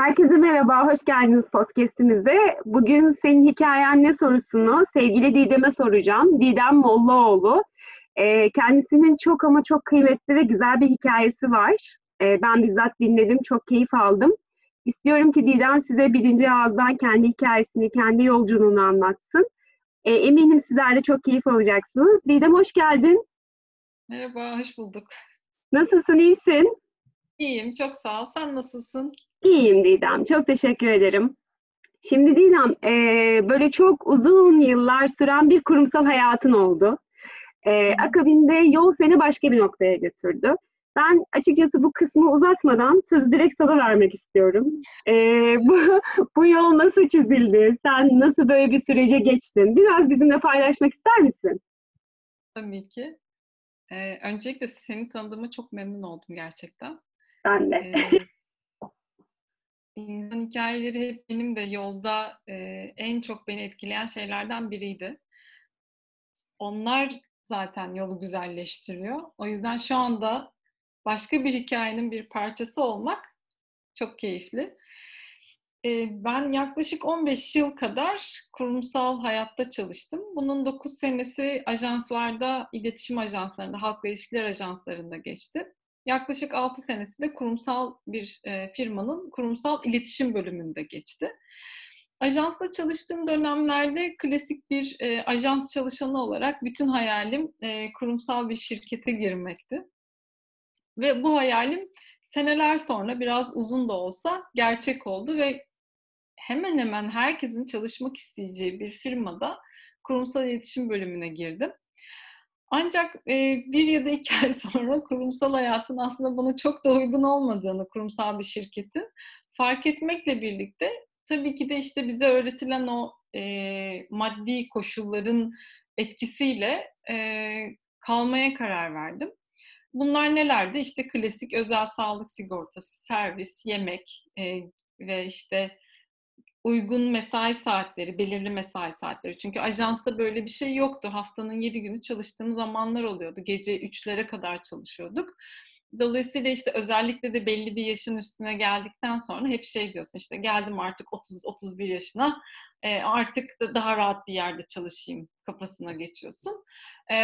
Herkese merhaba, hoş geldiniz podcastimize. Bugün senin hikayen ne sorusunu sevgili Didem'e soracağım. Didem Mollaoğlu. Ee, kendisinin çok ama çok kıymetli ve güzel bir hikayesi var. Ee, ben bizzat dinledim, çok keyif aldım. İstiyorum ki Didem size birinci ağızdan kendi hikayesini, kendi yolculuğunu anlatsın. Ee, eminim sizler de çok keyif alacaksınız. Didem hoş geldin. Merhaba, hoş bulduk. Nasılsın, iyisin? İyiyim, çok sağ ol. Sen nasılsın? İyiyim Didem, çok teşekkür ederim. Şimdi Didem, e, böyle çok uzun yıllar süren bir kurumsal hayatın oldu. E, akabinde yol seni başka bir noktaya götürdü. Ben açıkçası bu kısmı uzatmadan sözü direkt sana vermek istiyorum. E, bu, bu yol nasıl çizildi? Sen nasıl böyle bir sürece geçtin? Biraz bizimle paylaşmak ister misin? Tabii ki. Ee, öncelikle seni tanıdığıma çok memnun oldum gerçekten. Ben de. İnsan hikayeleri hep benim de yolda e, en çok beni etkileyen şeylerden biriydi. Onlar zaten yolu güzelleştiriyor. O yüzden şu anda başka bir hikayenin bir parçası olmak çok keyifli. Ben yaklaşık 15 yıl kadar kurumsal hayatta çalıştım. Bunun 9 senesi ajanslarda, iletişim ajanslarında, halkla ilişkiler ajanslarında geçti. Yaklaşık 6 senesi de kurumsal bir e, firmanın kurumsal iletişim bölümünde geçti. Ajansla çalıştığım dönemlerde klasik bir e, ajans çalışanı olarak bütün hayalim e, kurumsal bir şirkete girmekti. Ve bu hayalim seneler sonra biraz uzun da olsa gerçek oldu ve hemen hemen herkesin çalışmak isteyeceği bir firmada kurumsal iletişim bölümüne girdim. Ancak e, bir ya da iki ay sonra kurumsal hayatın aslında bana çok da uygun olmadığını kurumsal bir şirketin fark etmekle birlikte tabii ki de işte bize öğretilen o e, maddi koşulların etkisiyle e, kalmaya karar verdim. Bunlar nelerdi? İşte klasik özel sağlık sigortası, servis, yemek e, ve işte uygun mesai saatleri, belirli mesai saatleri. Çünkü ajansta böyle bir şey yoktu. Haftanın 7 günü çalıştığım zamanlar oluyordu. Gece 3'lere kadar çalışıyorduk. Dolayısıyla işte özellikle de belli bir yaşın üstüne geldikten sonra hep şey diyorsun işte geldim artık 30-31 yaşına artık daha rahat bir yerde çalışayım kafasına geçiyorsun.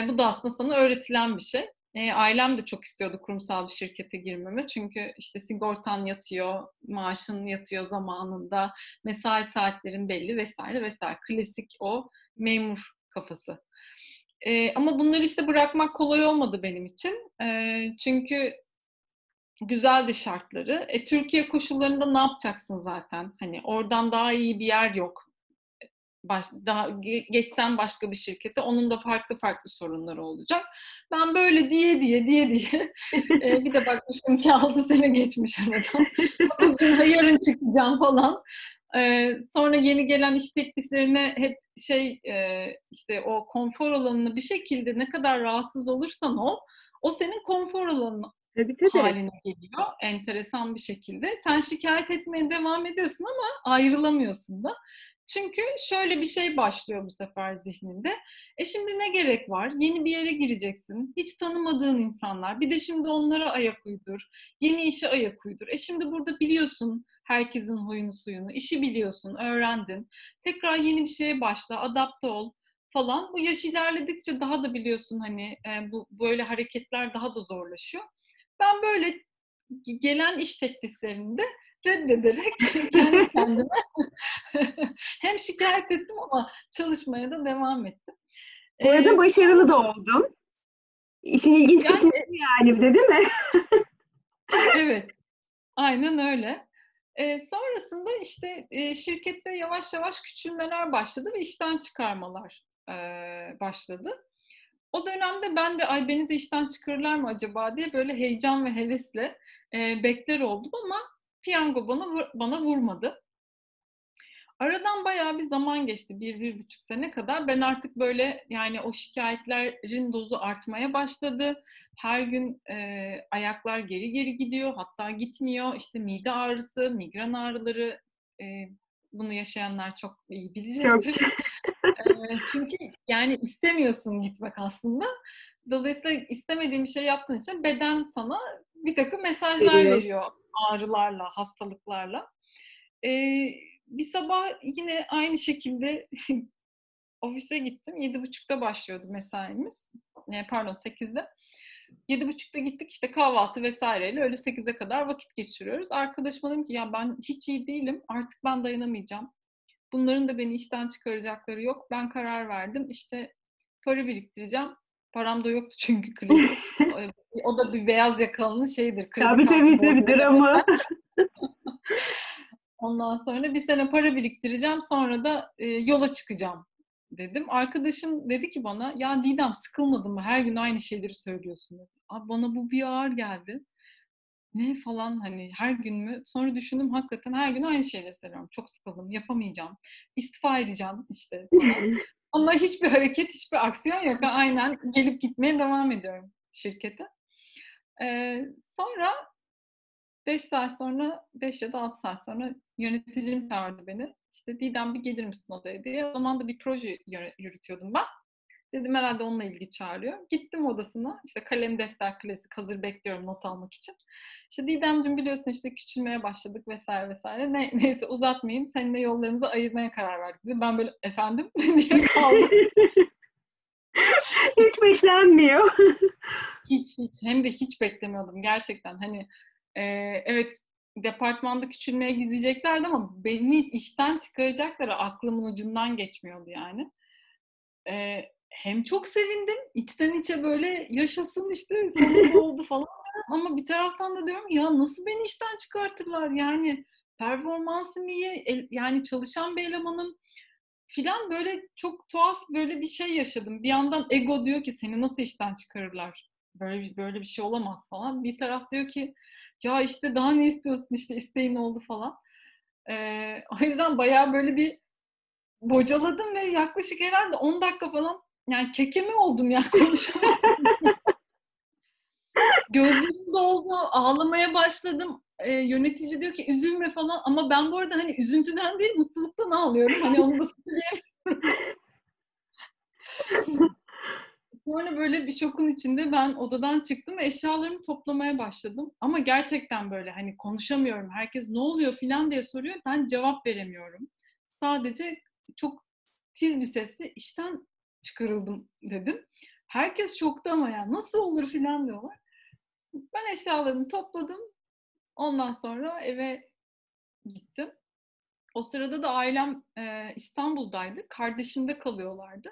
Bu da aslında sana öğretilen bir şey. E, ailem de çok istiyordu kurumsal bir şirkete girmemi. Çünkü işte sigortan yatıyor, maaşın yatıyor zamanında, mesai saatlerin belli vesaire vesaire. Klasik o memur kafası. E, ama bunları işte bırakmak kolay olmadı benim için. E, çünkü güzeldi şartları. E, Türkiye koşullarında ne yapacaksın zaten? Hani oradan daha iyi bir yer yok baş, daha geçsem başka bir şirkete onun da farklı farklı sorunları olacak. Ben böyle diye diye diye diye e, bir de bakmışım ki 6 sene geçmiş aradan. Bugün yarın çıkacağım falan. E, sonra yeni gelen iş tekliflerine hep şey e, işte o konfor alanını bir şekilde ne kadar rahatsız olursan ol o senin konfor alanın tabii, tabii. haline geliyor enteresan bir şekilde. Sen şikayet etmeye devam ediyorsun ama ayrılamıyorsun da. Çünkü şöyle bir şey başlıyor bu sefer zihninde. E şimdi ne gerek var? Yeni bir yere gireceksin. Hiç tanımadığın insanlar. Bir de şimdi onlara ayak uydur. Yeni işe ayak uydur. E şimdi burada biliyorsun herkesin huyunu suyunu. işi biliyorsun, öğrendin. Tekrar yeni bir şeye başla, adapte ol falan. Bu yaş ilerledikçe daha da biliyorsun hani e, bu böyle hareketler daha da zorlaşıyor. Ben böyle gelen iş tekliflerinde reddederek kendi kendime hem şikayet ettim ama çalışmaya da devam ettim. Bu arada ee, başarılı da oldun. İşin ilginç yani, kısmı yani de değil mi? evet. Aynen öyle. Ee, sonrasında işte e, şirkette yavaş yavaş küçülmeler başladı ve işten çıkarmalar e, başladı. O dönemde ben de ay beni de işten çıkarırlar mı acaba diye böyle heyecan ve hevesle e, bekler oldum ama piyango bana bana vurmadı. Aradan bayağı bir zaman geçti. Bir, bir buçuk sene kadar. Ben artık böyle yani o şikayetlerin dozu artmaya başladı. Her gün e, ayaklar geri geri gidiyor. Hatta gitmiyor. İşte mide ağrısı, migren ağrıları e, bunu yaşayanlar çok iyi bilecektir. e, çünkü yani istemiyorsun gitmek aslında. Dolayısıyla istemediğin bir şey yaptığın için beden sana bir takım mesajlar veriyor ağrılarla, hastalıklarla. e, bir sabah yine aynı şekilde ofise gittim. Yedi buçukta başlıyordu mesaimiz. E, pardon sekizde. Yedi buçukta gittik işte kahvaltı vesaireyle öyle sekize kadar vakit geçiriyoruz. Arkadaşıma dedim ki ya ben hiç iyi değilim artık ben dayanamayacağım. Bunların da beni işten çıkaracakları yok. Ben karar verdim işte para biriktireceğim. Param da yoktu çünkü klasik. o da bir beyaz yakalının şeyidir. Tabii tabii tabii dramı. Ondan sonra bir sene para biriktireceğim sonra da e, yola çıkacağım dedim. Arkadaşım dedi ki bana ya Didem sıkılmadın mı? Her gün aynı şeyleri söylüyorsun dedi. Abi bana bu bir ağır geldi. Ne falan hani her gün mü? Sonra düşündüm hakikaten her gün aynı şeyleri söylüyorum. Çok sıkıldım, yapamayacağım. İstifa edeceğim işte falan. Ama hiçbir hareket, hiçbir aksiyon yok. Aynen gelip gitmeye devam ediyorum şirkete. Ee, sonra 5 saat sonra, 5 ya da 6 saat sonra yöneticim çağırdı beni. İşte Didem bir gelir misin odaya diye. O zaman da bir proje yürütüyordum ben. Dedim herhalde onunla ilgi çağırıyor. Gittim odasına. İşte kalem, defter, klasik hazır bekliyorum not almak için. İşte Didemciğim biliyorsun işte küçülmeye başladık vesaire vesaire. Ne, neyse uzatmayayım. Seninle yollarımızı ayırmaya karar verdik. Dedi. Ben böyle efendim diye kaldım. hiç beklenmiyor. hiç hiç. Hem de hiç beklemiyordum gerçekten. Hani e, evet departmanda küçülmeye gideceklerdi ama beni işten çıkaracakları aklımın ucundan geçmiyordu yani. Ee, hem çok sevindim, içten içe böyle yaşasın işte sonunda oldu falan ama bir taraftan da diyorum ya nasıl beni işten çıkartırlar yani performansım iyi, yani çalışan bir elemanım filan böyle çok tuhaf böyle bir şey yaşadım. Bir yandan ego diyor ki seni nasıl işten çıkarırlar? Böyle böyle bir şey olamaz falan. Bir taraf diyor ki ya işte daha ne istiyorsun işte isteğin oldu falan. Ee, o yüzden bayağı böyle bir bocaladım ve yaklaşık herhalde 10 dakika falan yani kekeme oldum ya konuşamadım. Gözlerim doldu, ağlamaya başladım. Ee, yönetici diyor ki üzülme falan ama ben bu arada hani üzüntüden değil mutluluktan ağlıyorum. Hani onu da söyleyeyim. Sonra böyle bir şokun içinde ben odadan çıktım ve eşyalarımı toplamaya başladım. Ama gerçekten böyle hani konuşamıyorum. Herkes ne oluyor filan diye soruyor. Ben cevap veremiyorum. Sadece çok tiz bir sesle işten çıkarıldım dedim. Herkes şokta ama ya nasıl olur filan diyorlar. Ben eşyalarımı topladım. Ondan sonra eve gittim. O sırada da ailem e, İstanbul'daydı. Kardeşimde kalıyorlardı.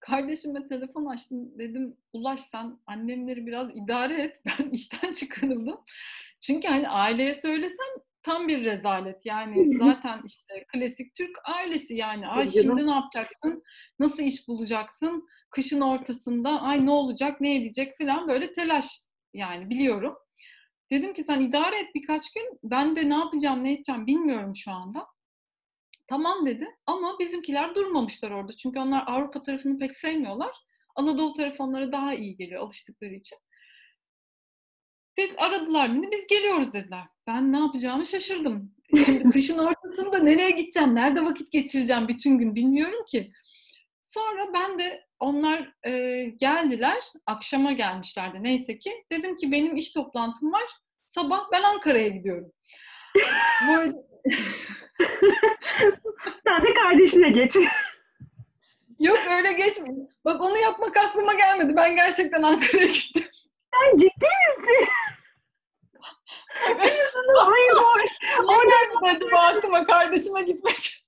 Kardeşime telefon açtım. Dedim ulaş sen annemleri biraz idare et. Ben işten çıkarıldım. Çünkü hani aileye söylesem tam bir rezalet. Yani zaten işte klasik Türk ailesi yani. Ay şimdi ne yapacaksın? Nasıl iş bulacaksın? Kışın ortasında ay ne olacak, ne edecek falan böyle telaş yani biliyorum. Dedim ki sen idare et birkaç gün. Ben de ne yapacağım, ne edeceğim bilmiyorum şu anda. Tamam dedi ama bizimkiler durmamışlar orada. Çünkü onlar Avrupa tarafını pek sevmiyorlar. Anadolu tarafı onlara daha iyi geliyor alıştıkları için. Dedi, aradılar beni, biz geliyoruz dediler. Ben ne yapacağımı şaşırdım. Şimdi kışın ortasında nereye gideceğim, nerede vakit geçireceğim bütün gün bilmiyorum ki. Sonra ben de onlar e, geldiler, akşama gelmişlerdi neyse ki. Dedim ki benim iş toplantım var, sabah ben Ankara'ya gidiyorum. Böyle... Sen de kardeşine geç. Yok öyle geçmedi. Bak onu yapmak aklıma gelmedi. Ben gerçekten Ankara'ya gittim. Sen ciddi misin? Hayır, hayır. Orada gelmedi acaba aklıma kardeşime gitmek.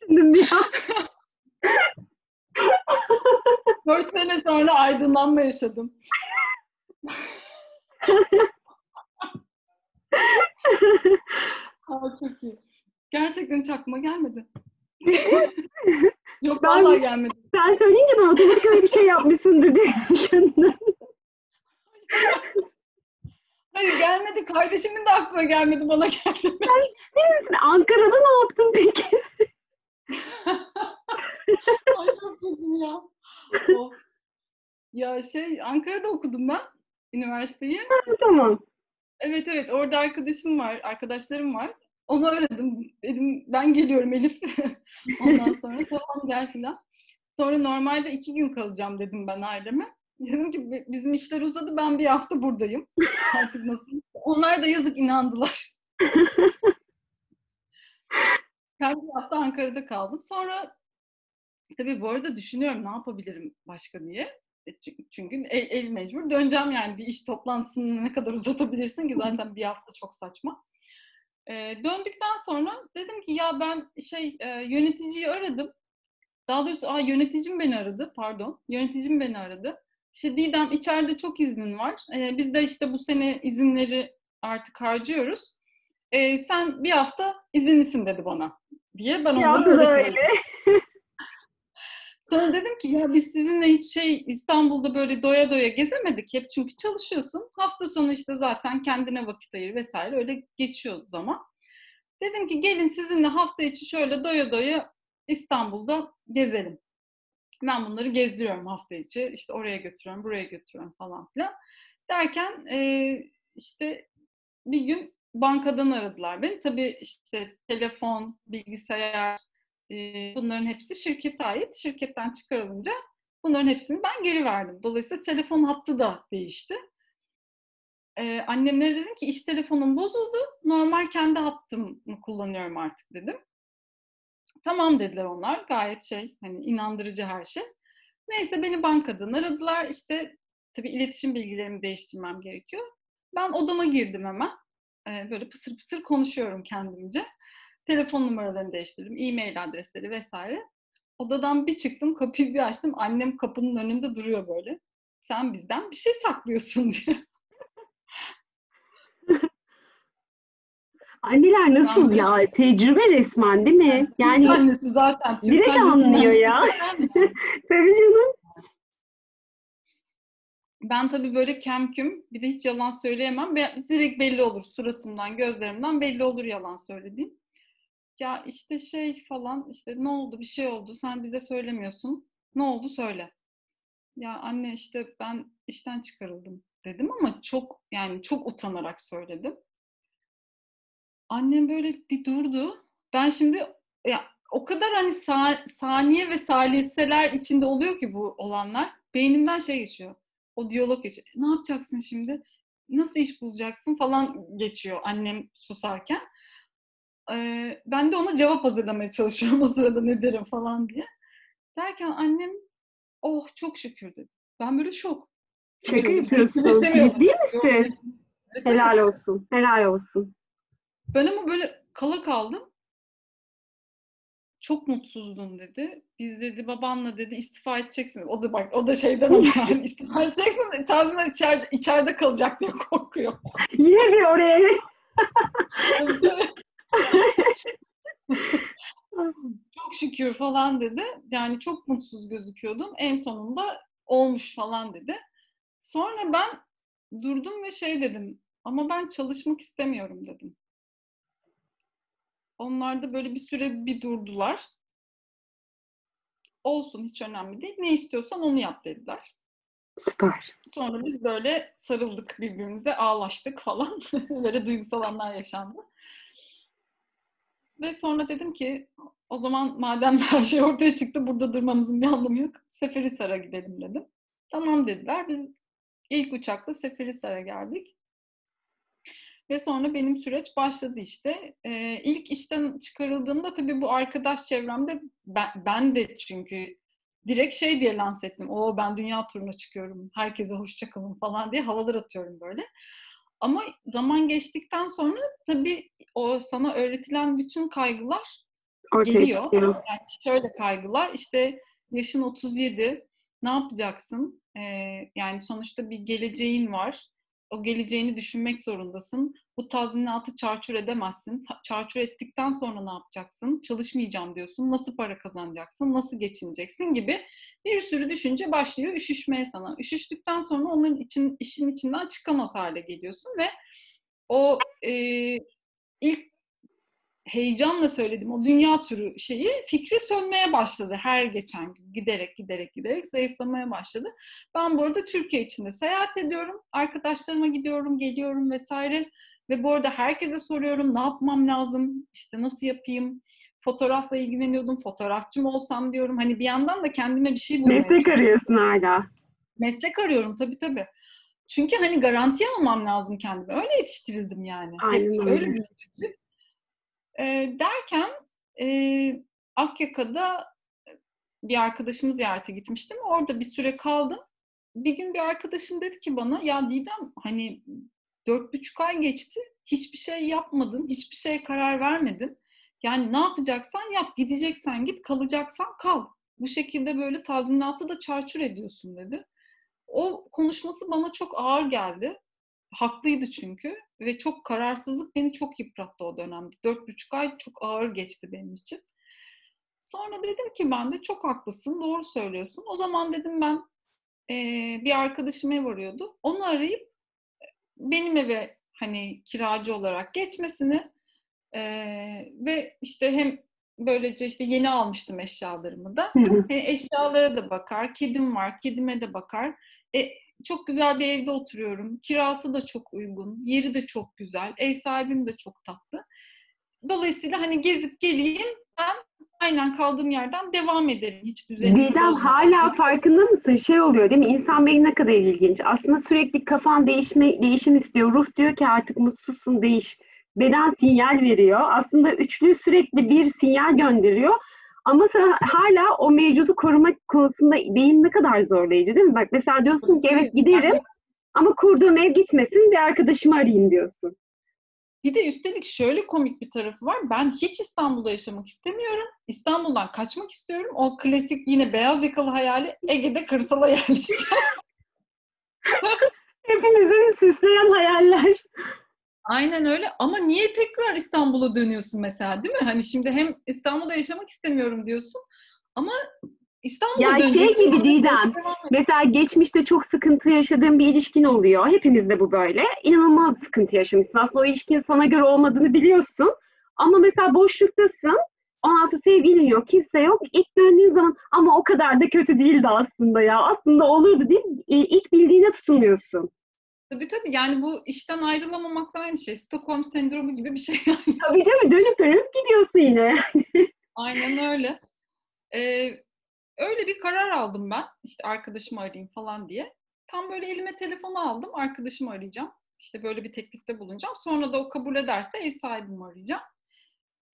Düşündüm ya. Dört sene sonra aydınlanma yaşadım. Aa, çok iyi. Gerçekten hiç aklıma gelmedi. Yok ben, vallahi gelmedi. Sen söyleyince ben otomatik öyle bir şey yapmışsındır diye düşündüm. Hayır gelmedi. Kardeşimin de aklına gelmedi. Bana geldi. Sen Ankara'da ne yaptın peki? Ay çok kötü ya. Of. Ya şey Ankara'da okudum ben üniversiteyi. tamam. Evet evet orada arkadaşım var, arkadaşlarım var. Onu aradım. Dedim ben geliyorum Elif. Ondan sonra tamam gel filan. Sonra normalde iki gün kalacağım dedim ben aileme. Dedim ki bizim işler uzadı ben bir hafta buradayım. Artık nasıl? Onlar da yazık inandılar. ben bir hafta Ankara'da kaldım. Sonra tabii bu arada düşünüyorum ne yapabilirim başka diye. E, çünkü el, el mecbur döneceğim yani bir iş toplantısını ne kadar uzatabilirsin ki zaten bir hafta çok saçma. E, döndükten sonra dedim ki ya ben şey e, yöneticiyi aradım. Daha doğrusu aa, yöneticim beni aradı pardon. Yöneticim beni aradı. İşte Didem içeride çok iznin var. E, biz de işte bu sene izinleri artık harcıyoruz. E, sen bir hafta izinlisin dedi bana diye ben onlara öyle söyledim. Sonra dedim ki ya biz sizinle hiç şey İstanbul'da böyle doya doya gezemedik hep çünkü çalışıyorsun. Hafta sonu işte zaten kendine vakit ayır vesaire öyle geçiyor zaman. Dedim ki gelin sizinle hafta içi şöyle doya doya İstanbul'da gezelim. Ben bunları gezdiriyorum hafta içi. İşte oraya götürüyorum, buraya götürüyorum falan filan. Derken işte bir gün bankadan aradılar beni. Tabii işte telefon, bilgisayar, bunların hepsi şirkete ait. Şirketten çıkarılınca bunların hepsini ben geri verdim. Dolayısıyla telefon hattı da değişti. Ee, annemlere dedim ki iş telefonum bozuldu. Normal kendi hattımı kullanıyorum artık dedim. Tamam dediler onlar. Gayet şey hani inandırıcı her şey. Neyse beni bankadan aradılar. İşte tabii iletişim bilgilerimi değiştirmem gerekiyor. Ben odama girdim hemen. Böyle pısır pısır konuşuyorum kendimce. Telefon numaralarını değiştirdim, e-mail adresleri vesaire. Odadan bir çıktım, kapıyı bir açtım. Annem kapının önünde duruyor böyle. Sen bizden bir şey saklıyorsun diye. Anneler nasıl ya? Tecrübe resmen değil mi? Yani annesi zaten Türk direkt anlıyor ya. Tabii canım. Ben tabii böyle kemküm, bir de hiç yalan söyleyemem. Direkt belli olur suratımdan, gözlerimden belli olur yalan söylediğim ya işte şey falan işte ne oldu bir şey oldu sen bize söylemiyorsun. Ne oldu söyle. Ya anne işte ben işten çıkarıldım dedim ama çok yani çok utanarak söyledim. Annem böyle bir durdu. Ben şimdi ya o kadar hani sa- saniye ve saliseler içinde oluyor ki bu olanlar. Beynimden şey geçiyor. O diyalog geçiyor. Ne yapacaksın şimdi? Nasıl iş bulacaksın falan geçiyor annem susarken ben de ona cevap hazırlamaya çalışıyorum o sırada ne derim falan diye. Derken annem oh çok şükür dedi. Ben böyle şok. Şaka yapıyorsun. Ciddi misin? Helal olsun. Helal olsun. Ben ama böyle kala kaldım. Çok mutsuzdun dedi. Biz dedi babanla dedi istifa edeceksin. O da bak o da şeyden ama yani istifa edeceksin. Tazminat içeride, içeride kalacak diye korkuyor. Yine bir oraya. çok şükür falan dedi. Yani çok mutsuz gözüküyordum. En sonunda olmuş falan dedi. Sonra ben durdum ve şey dedim. Ama ben çalışmak istemiyorum dedim. Onlar da böyle bir süre bir durdular. Olsun hiç önemli değil. Ne istiyorsan onu yap dediler. Süper. Sonra biz böyle sarıldık birbirimize, ağlaştık falan. böyle duygusal anlar yaşandı. Ve sonra dedim ki o zaman madem her şey ortaya çıktı burada durmamızın bir anlamı yok. Seferihisar'a gidelim dedim. Tamam dediler. Biz ilk uçakla Seferihisar'a geldik. Ve sonra benim süreç başladı işte. Ee, ilk işten çıkarıldığımda tabii bu arkadaş çevremde ben, ben de çünkü direkt şey diye lanse ettim. O ben dünya turuna çıkıyorum. Herkese hoşçakalın falan diye havalar atıyorum böyle. Ama zaman geçtikten sonra tabii o sana öğretilen bütün kaygılar Ortaya geliyor. Çıkıyor. Yani şöyle kaygılar işte yaşın 37 ne yapacaksın? Ee, yani sonuçta bir geleceğin var. O geleceğini düşünmek zorundasın. Bu tazminatı çarçur edemezsin. Çarçur ettikten sonra ne yapacaksın? Çalışmayacağım diyorsun. Nasıl para kazanacaksın? Nasıl geçineceksin gibi bir sürü düşünce başlıyor üşüşmeye sana. Üşüştükten sonra onların için, işin içinden çıkamaz hale geliyorsun ve o e, ilk heyecanla söyledim o dünya turu şeyi fikri sönmeye başladı her geçen gün giderek giderek giderek zayıflamaya başladı. Ben bu arada Türkiye içinde seyahat ediyorum. Arkadaşlarıma gidiyorum, geliyorum vesaire ve bu arada herkese soruyorum ne yapmam lazım, işte nasıl yapayım, fotoğrafla ilgileniyordum. Fotoğrafçı mı olsam diyorum. Hani bir yandan da kendime bir şey bulmaya Meslek arıyorsun hala. Meslek arıyorum tabii tabii. Çünkü hani garanti almam lazım kendime. Öyle yetiştirildim yani. Aynen Hep öyle. öyle büyütüldük. E, derken e, Akyaka'da bir arkadaşımı ziyarete gitmiştim. Orada bir süre kaldım. Bir gün bir arkadaşım dedi ki bana ya Didem hani dört buçuk ay geçti. Hiçbir şey yapmadın. Hiçbir şeye karar vermedin. Yani ne yapacaksan yap. Gideceksen git. Kalacaksan kal. Bu şekilde böyle tazminatı da çarçur ediyorsun dedi. O konuşması bana çok ağır geldi. Haklıydı çünkü. Ve çok kararsızlık beni çok yıprattı o dönemde. Dört buçuk ay çok ağır geçti benim için. Sonra dedim ki ben de çok haklısın, doğru söylüyorsun. O zaman dedim ben e, bir arkadaşım ev arıyordu. Onu arayıp benim eve hani kiracı olarak geçmesini e, ve işte hem böylece işte yeni almıştım eşyalarımı da. E, eşyalara da bakar, kedim var, kedime de bakar. E, çok güzel bir evde oturuyorum. Kirası da çok uygun, yeri de çok güzel, ev sahibim de çok tatlı. Dolayısıyla hani gezip geleyim, ben aynen kaldığım yerden devam ederim. Hiç düzenimi Didem hala farkında mısın? Şey oluyor değil mi? İnsan beyni ne kadar ilginç. Aslında sürekli kafan değişme, değişim istiyor. Ruh diyor ki artık mutsuzsun değiş. Beden sinyal veriyor. Aslında üçlü sürekli bir sinyal gönderiyor. Ama sen hala o mevcudu korumak konusunda beyin ne kadar zorlayıcı değil mi? Bak mesela diyorsun ki evet giderim ama kurduğum ev gitmesin bir arkadaşımı arayayım diyorsun. Bir de üstelik şöyle komik bir tarafı var. Ben hiç İstanbul'da yaşamak istemiyorum. İstanbul'dan kaçmak istiyorum. O klasik yine beyaz yakalı hayali Ege'de kırsala yerleşeceğim. Hepimizin süsleyen hayaller. Aynen öyle ama niye tekrar İstanbul'a dönüyorsun mesela değil mi? Hani şimdi hem İstanbul'da yaşamak istemiyorum diyorsun ama İstanbul'a Ya şey gibi Didem, Mesela geçmişte çok sıkıntı yaşadığın bir ilişkin oluyor. Hepimizde bu böyle. İnanılmaz sıkıntı yaşamışsın. Aslında o ilişkinin sana göre olmadığını biliyorsun. Ama mesela boşluktasın. Ondan sonra sevgilin yok, kimse yok. İlk döndüğün zaman ama o kadar da kötü değildi aslında ya. Aslında olurdu deyip e, ilk bildiğine tutunuyorsun. Tabii tabii yani bu işten ayrılamamakla aynı şey. Stockholm sendromu gibi bir şey yani. Tabii canım dönüp dönüp gidiyorsun yine. Aynen öyle. Ee, öyle bir karar aldım ben. İşte arkadaşımı arayayım falan diye. Tam böyle elime telefonu aldım. Arkadaşımı arayacağım. İşte böyle bir teklifte bulunacağım. Sonra da o kabul ederse ev sahibimi arayacağım.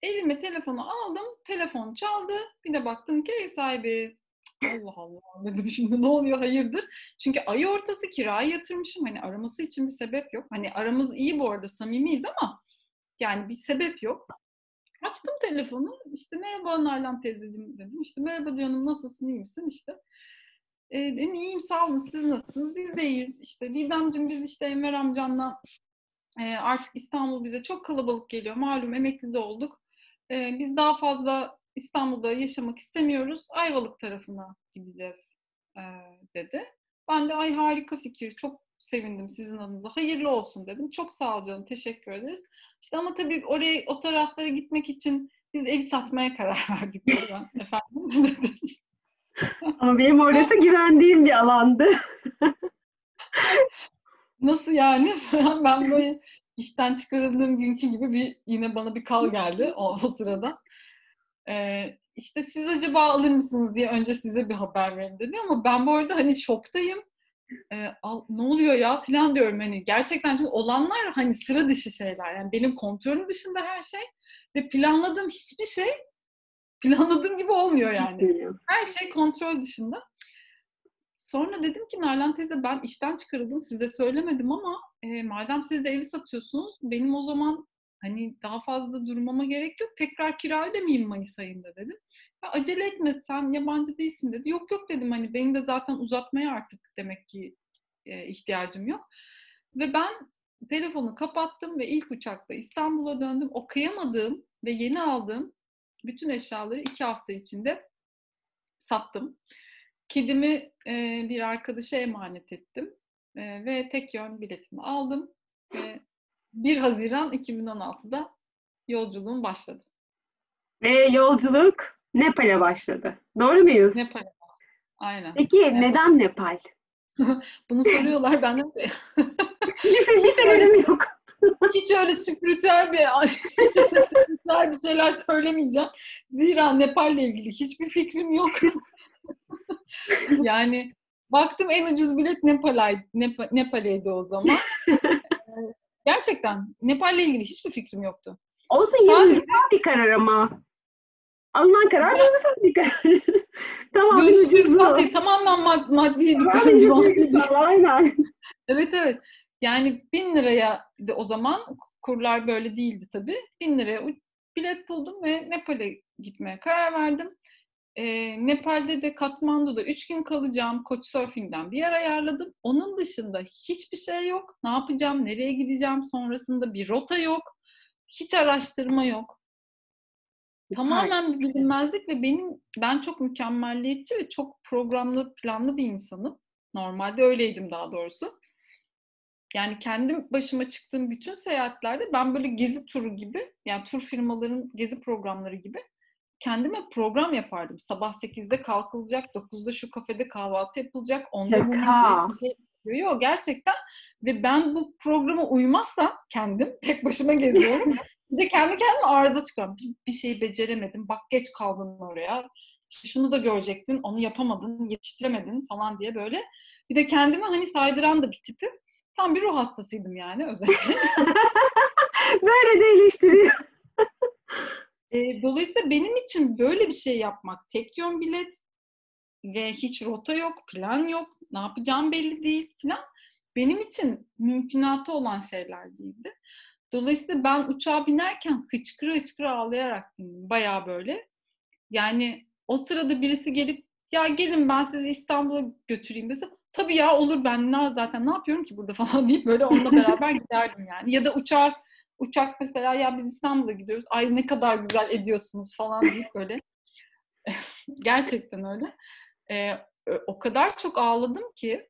Elime telefonu aldım. Telefon çaldı. Bir de baktım ki ev sahibi. Allah Allah dedim şimdi ne oluyor hayırdır? Çünkü ay ortası kiraya yatırmışım. Hani araması için bir sebep yok. Hani aramız iyi bu arada samimiyiz ama yani bir sebep yok. Açtım telefonu. İşte merhaba Nalan teyzeciğim dedim. İşte merhaba canım nasılsın iyi misin işte. E, dedim iyiyim sağ olun siz nasılsınız? Biz de iyiyiz. İşte Didemciğim biz işte Enver amcanla e, artık İstanbul bize çok kalabalık geliyor. Malum emekli de olduk. E, biz daha fazla İstanbul'da yaşamak istemiyoruz. Ayvalık tarafına gideceğiz e, dedi. Ben de ay harika fikir. Çok sevindim sizin adınıza. Hayırlı olsun dedim. Çok sağ ol canım. Teşekkür ederiz. İşte ama tabii oraya o taraflara gitmek için biz evi satmaya karar verdik ben. Efendim dedim. Ama benim orası güvendiğim bir alandı. Nasıl yani? ben böyle işten çıkarıldığım günkü gibi bir yine bana bir kal geldi o, o sırada. Ee, işte siz acaba alır mısınız diye önce size bir haber verin dedi ama ben bu arada hani şoktayım. Ee, al, ne oluyor ya falan diyorum hani gerçekten çünkü olanlar hani sıra dışı şeyler yani benim kontrolüm dışında her şey ve planladığım hiçbir şey planladığım gibi olmuyor yani. Her şey kontrol dışında. Sonra dedim ki Nalan teyze ben işten çıkarıldım size söylemedim ama e, madem siz de evi satıyorsunuz benim o zaman hani daha fazla durmama gerek yok. Tekrar kira ödemeyeyim Mayıs ayında dedim. Ya acele etme sen yabancı değilsin dedi. Yok yok dedim hani benim de zaten uzatmaya artık demek ki e, ihtiyacım yok. Ve ben telefonu kapattım ve ilk uçakla İstanbul'a döndüm. O kıyamadığım ve yeni aldığım bütün eşyaları iki hafta içinde sattım. Kedimi e, bir arkadaşa emanet ettim e, ve tek yön biletimi aldım ve 1 Haziran 2016'da yolculuğum başladı. Ve yolculuk Nepal'e başladı. Doğru muyuz? Nepal. Aynen. Peki Nepal. neden Nepal? Bunu soruyorlar benden de. bir sebebim yok. Hiç öyle spiritüel bir hiç öyle spiritüel bir şeyler söylemeyeceğim. Zira Nepal'le ilgili hiçbir fikrim yok. yani Baktım en ucuz bilet Nepal'e Nepal, Nepal'eydi o zaman. Gerçekten Nepal'le ilgili hiçbir fikrim yoktu. Olsun yine Sadece- bir karar ama. Alınan karar duygusal bir karar. tamam. Duygusal değil, tamamen mad- maddi bir karar. Aynen. Evet evet. Yani bin liraya de o zaman kurlar böyle değildi tabii. Bin liraya bilet buldum ve Nepal'e gitmeye karar verdim. Ee, Nepal'de de Katmandu'da üç gün kalacağım. Couchsurfing'den bir yer ayarladım. Onun dışında hiçbir şey yok. Ne yapacağım, nereye gideceğim sonrasında bir rota yok. Hiç araştırma yok. Tamamen bir bilinmezlik ve benim ben çok mükemmelliyetçi ve çok programlı, planlı bir insanım. Normalde öyleydim daha doğrusu. Yani kendim başıma çıktığım bütün seyahatlerde ben böyle gezi turu gibi, yani tur firmaların gezi programları gibi kendime program yapardım. Sabah 8'de kalkılacak, 9'da şu kafede kahvaltı yapılacak, 10'da bu Şaka. müze- şey- Yok gerçekten. Ve ben bu programa uymazsam kendim tek başıma geziyorum. bir de kendi kendime arıza çıkıyorum. Bir, bir şeyi beceremedim. Bak geç kaldın oraya. İşte şunu da görecektin, onu yapamadın, yetiştiremedin falan diye böyle. Bir de kendime hani saydıran da bir tipim. Tam bir ruh hastasıydım yani özellikle. Böyle de eleştiriyor. E, dolayısıyla benim için böyle bir şey yapmak, tek yön bilet ve hiç rota yok, plan yok, ne yapacağım belli değil falan. Benim için mümkünatı olan şeyler değildi. Dolayısıyla ben uçağa binerken hıçkıra hıçkıra ağlayarak. Bayağı böyle. Yani o sırada birisi gelip ya gelin ben sizi İstanbul'a götüreyim dese tabii ya olur ben zaten ne yapıyorum ki burada falan deyip böyle onunla beraber giderdim yani. Ya da uçak uçak mesela ya biz İstanbul'a gidiyoruz. Ay ne kadar güzel ediyorsunuz falan deyip böyle. Gerçekten öyle. Ee, o kadar çok ağladım ki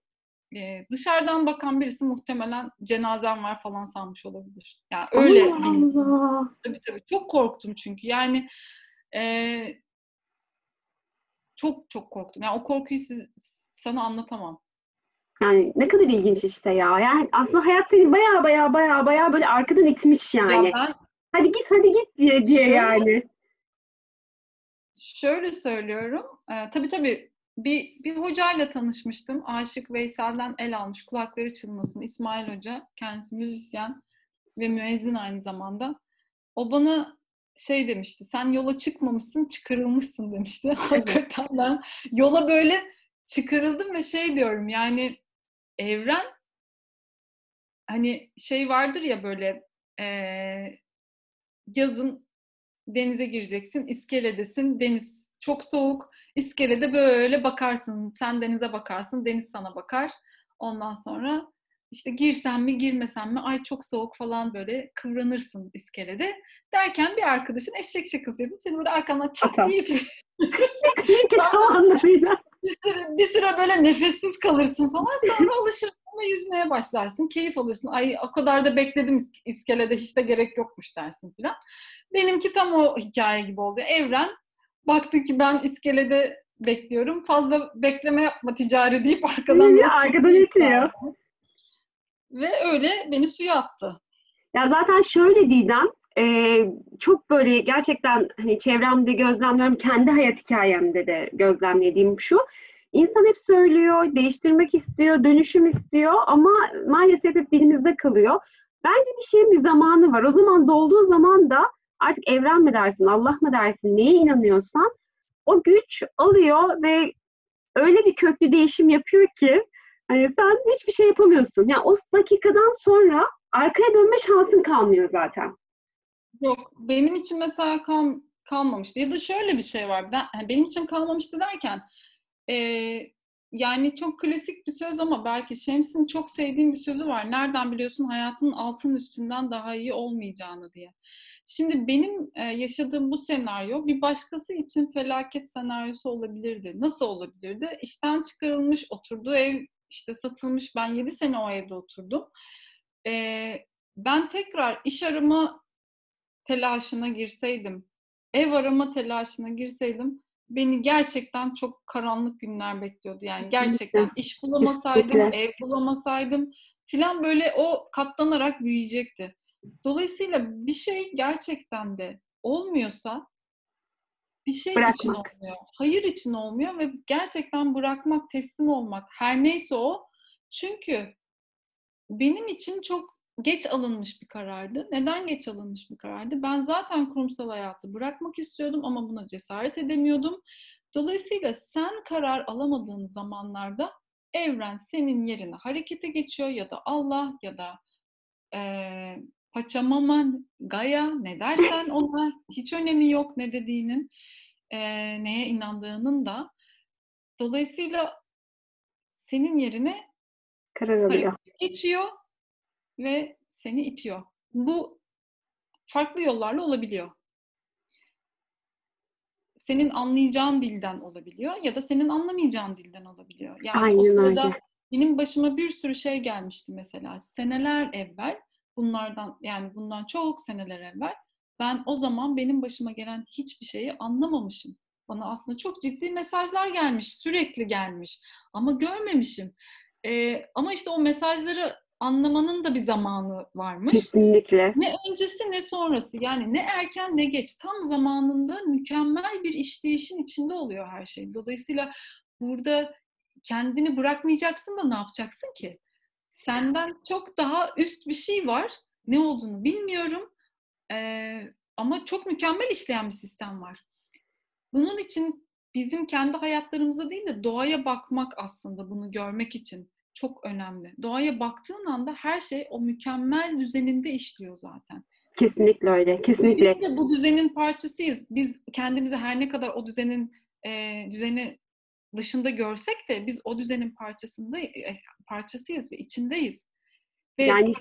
e, dışarıdan bakan birisi muhtemelen cenazem var falan sanmış olabilir. Yani öyle Allah Allah. Tabii tabii. Çok korktum çünkü. Yani e, çok çok korktum. Yani o korkuyu siz, sana anlatamam. Yani ne kadar ilginç işte ya. Yani aslında hayat seni baya baya baya baya böyle arkadan itmiş yani. Ya ben Hadi git hadi git diye diye Şöyle- yani. şöyle söylüyorum. E, tabii tabii bir, bir hocayla tanışmıştım. Aşık Veysel'den el almış. Kulakları çınlasın. İsmail Hoca. Kendisi müzisyen ve müezzin aynı zamanda. O bana şey demişti. Sen yola çıkmamışsın, çıkarılmışsın demişti. Hakikaten ben yola böyle çıkarıldım ve şey diyorum yani evren hani şey vardır ya böyle eee, yazın denize gireceksin, iskeledesin, deniz çok soğuk, iskelede böyle bakarsın, sen denize bakarsın, deniz sana bakar. Ondan sonra işte girsem mi girmesem mi ay çok soğuk falan böyle kıvranırsın iskelede. Derken bir arkadaşın eşek şakası yapıp seni böyle arkandan çat Atam. diye bir süre, bir süre böyle nefessiz kalırsın falan sonra alışırsın ve yüzmeye başlarsın. Keyif alırsın. Ay o kadar da bekledim is- iskelede hiç de gerek yokmuş dersin falan. Benimki tam o hikaye gibi oldu. Evren baktı ki ben iskelede bekliyorum. Fazla bekleme yapma ticari deyip arkadan Ya, arkadan itiyor. Ve öyle beni suya attı. Ya zaten şöyle Didem, e, çok böyle gerçekten hani çevremde gözlemliyorum, kendi hayat hikayemde de gözlemlediğim şu. İnsan hep söylüyor, değiştirmek istiyor, dönüşüm istiyor ama maalesef hep dilimizde kalıyor. Bence bir şeyin bir zamanı var. O zaman dolduğu zaman da artık evren mi dersin, Allah mı dersin, neye inanıyorsan o güç alıyor ve öyle bir köklü değişim yapıyor ki hani sen hiçbir şey yapamıyorsun. Yani o dakikadan sonra arkaya dönme şansın kalmıyor zaten. Yok benim için mesela kal, kalmamıştı. Ya da şöyle bir şey var. Ben, hani benim için kalmamıştı derken e, yani çok klasik bir söz ama belki Şems'in çok sevdiğim bir sözü var. Nereden biliyorsun hayatın altın üstünden daha iyi olmayacağını diye. Şimdi benim e, yaşadığım bu senaryo bir başkası için felaket senaryosu olabilirdi. Nasıl olabilirdi? İşten çıkarılmış, oturduğu ev işte satılmış. Ben 7 sene o evde oturdum. E, ben tekrar iş arama telaşına girseydim, ev arama telaşına girseydim beni gerçekten çok karanlık günler bekliyordu. Yani gerçekten iş bulamasaydım, ev bulamasaydım filan böyle o katlanarak büyüyecekti. Dolayısıyla bir şey gerçekten de olmuyorsa bir şey Bırakmak. için olmuyor. Hayır için olmuyor ve gerçekten bırakmak, teslim olmak her neyse o. Çünkü benim için çok geç alınmış bir karardı. Neden geç alınmış bir karardı? Ben zaten kurumsal hayatı bırakmak istiyordum ama buna cesaret edemiyordum. Dolayısıyla sen karar alamadığın zamanlarda evren senin yerine harekete geçiyor ya da Allah ya da eee Paçamaman, Gaya ne dersen ona hiç önemi yok ne dediğinin, eee, neye inandığının da. Dolayısıyla senin yerine Karar alıyor. geçiyor ve seni itiyor. Bu farklı yollarla olabiliyor. Senin anlayacağın dilden olabiliyor ya da senin anlamayacağın dilden olabiliyor. Yani o Aynen sırada öyle. benim başıma bir sürü şey gelmişti mesela. Seneler evvel, bunlardan yani bundan çok seneler evvel ben o zaman benim başıma gelen hiçbir şeyi anlamamışım. Bana aslında çok ciddi mesajlar gelmiş, sürekli gelmiş ama görmemişim. Ee, ama işte o mesajları anlamanın da bir zamanı varmış. Kesinlikle. Ne öncesi ne sonrası yani ne erken ne geç tam zamanında mükemmel bir işleyişin içinde oluyor her şey. Dolayısıyla burada kendini bırakmayacaksın da ne yapacaksın ki? Senden çok daha üst bir şey var. Ne olduğunu bilmiyorum. Ee, ama çok mükemmel işleyen bir sistem var. Bunun için bizim kendi hayatlarımıza değil de doğaya bakmak aslında bunu görmek için çok önemli. Doğaya baktığın anda her şey o mükemmel düzeninde işliyor zaten. Kesinlikle öyle. Kesinlikle. Biz de bu düzenin parçasıyız. Biz kendimizi her ne kadar o düzenin e, düzeni dışında görsek de biz o düzenin parçasında e, parçasıyız ve içindeyiz. Ve Yani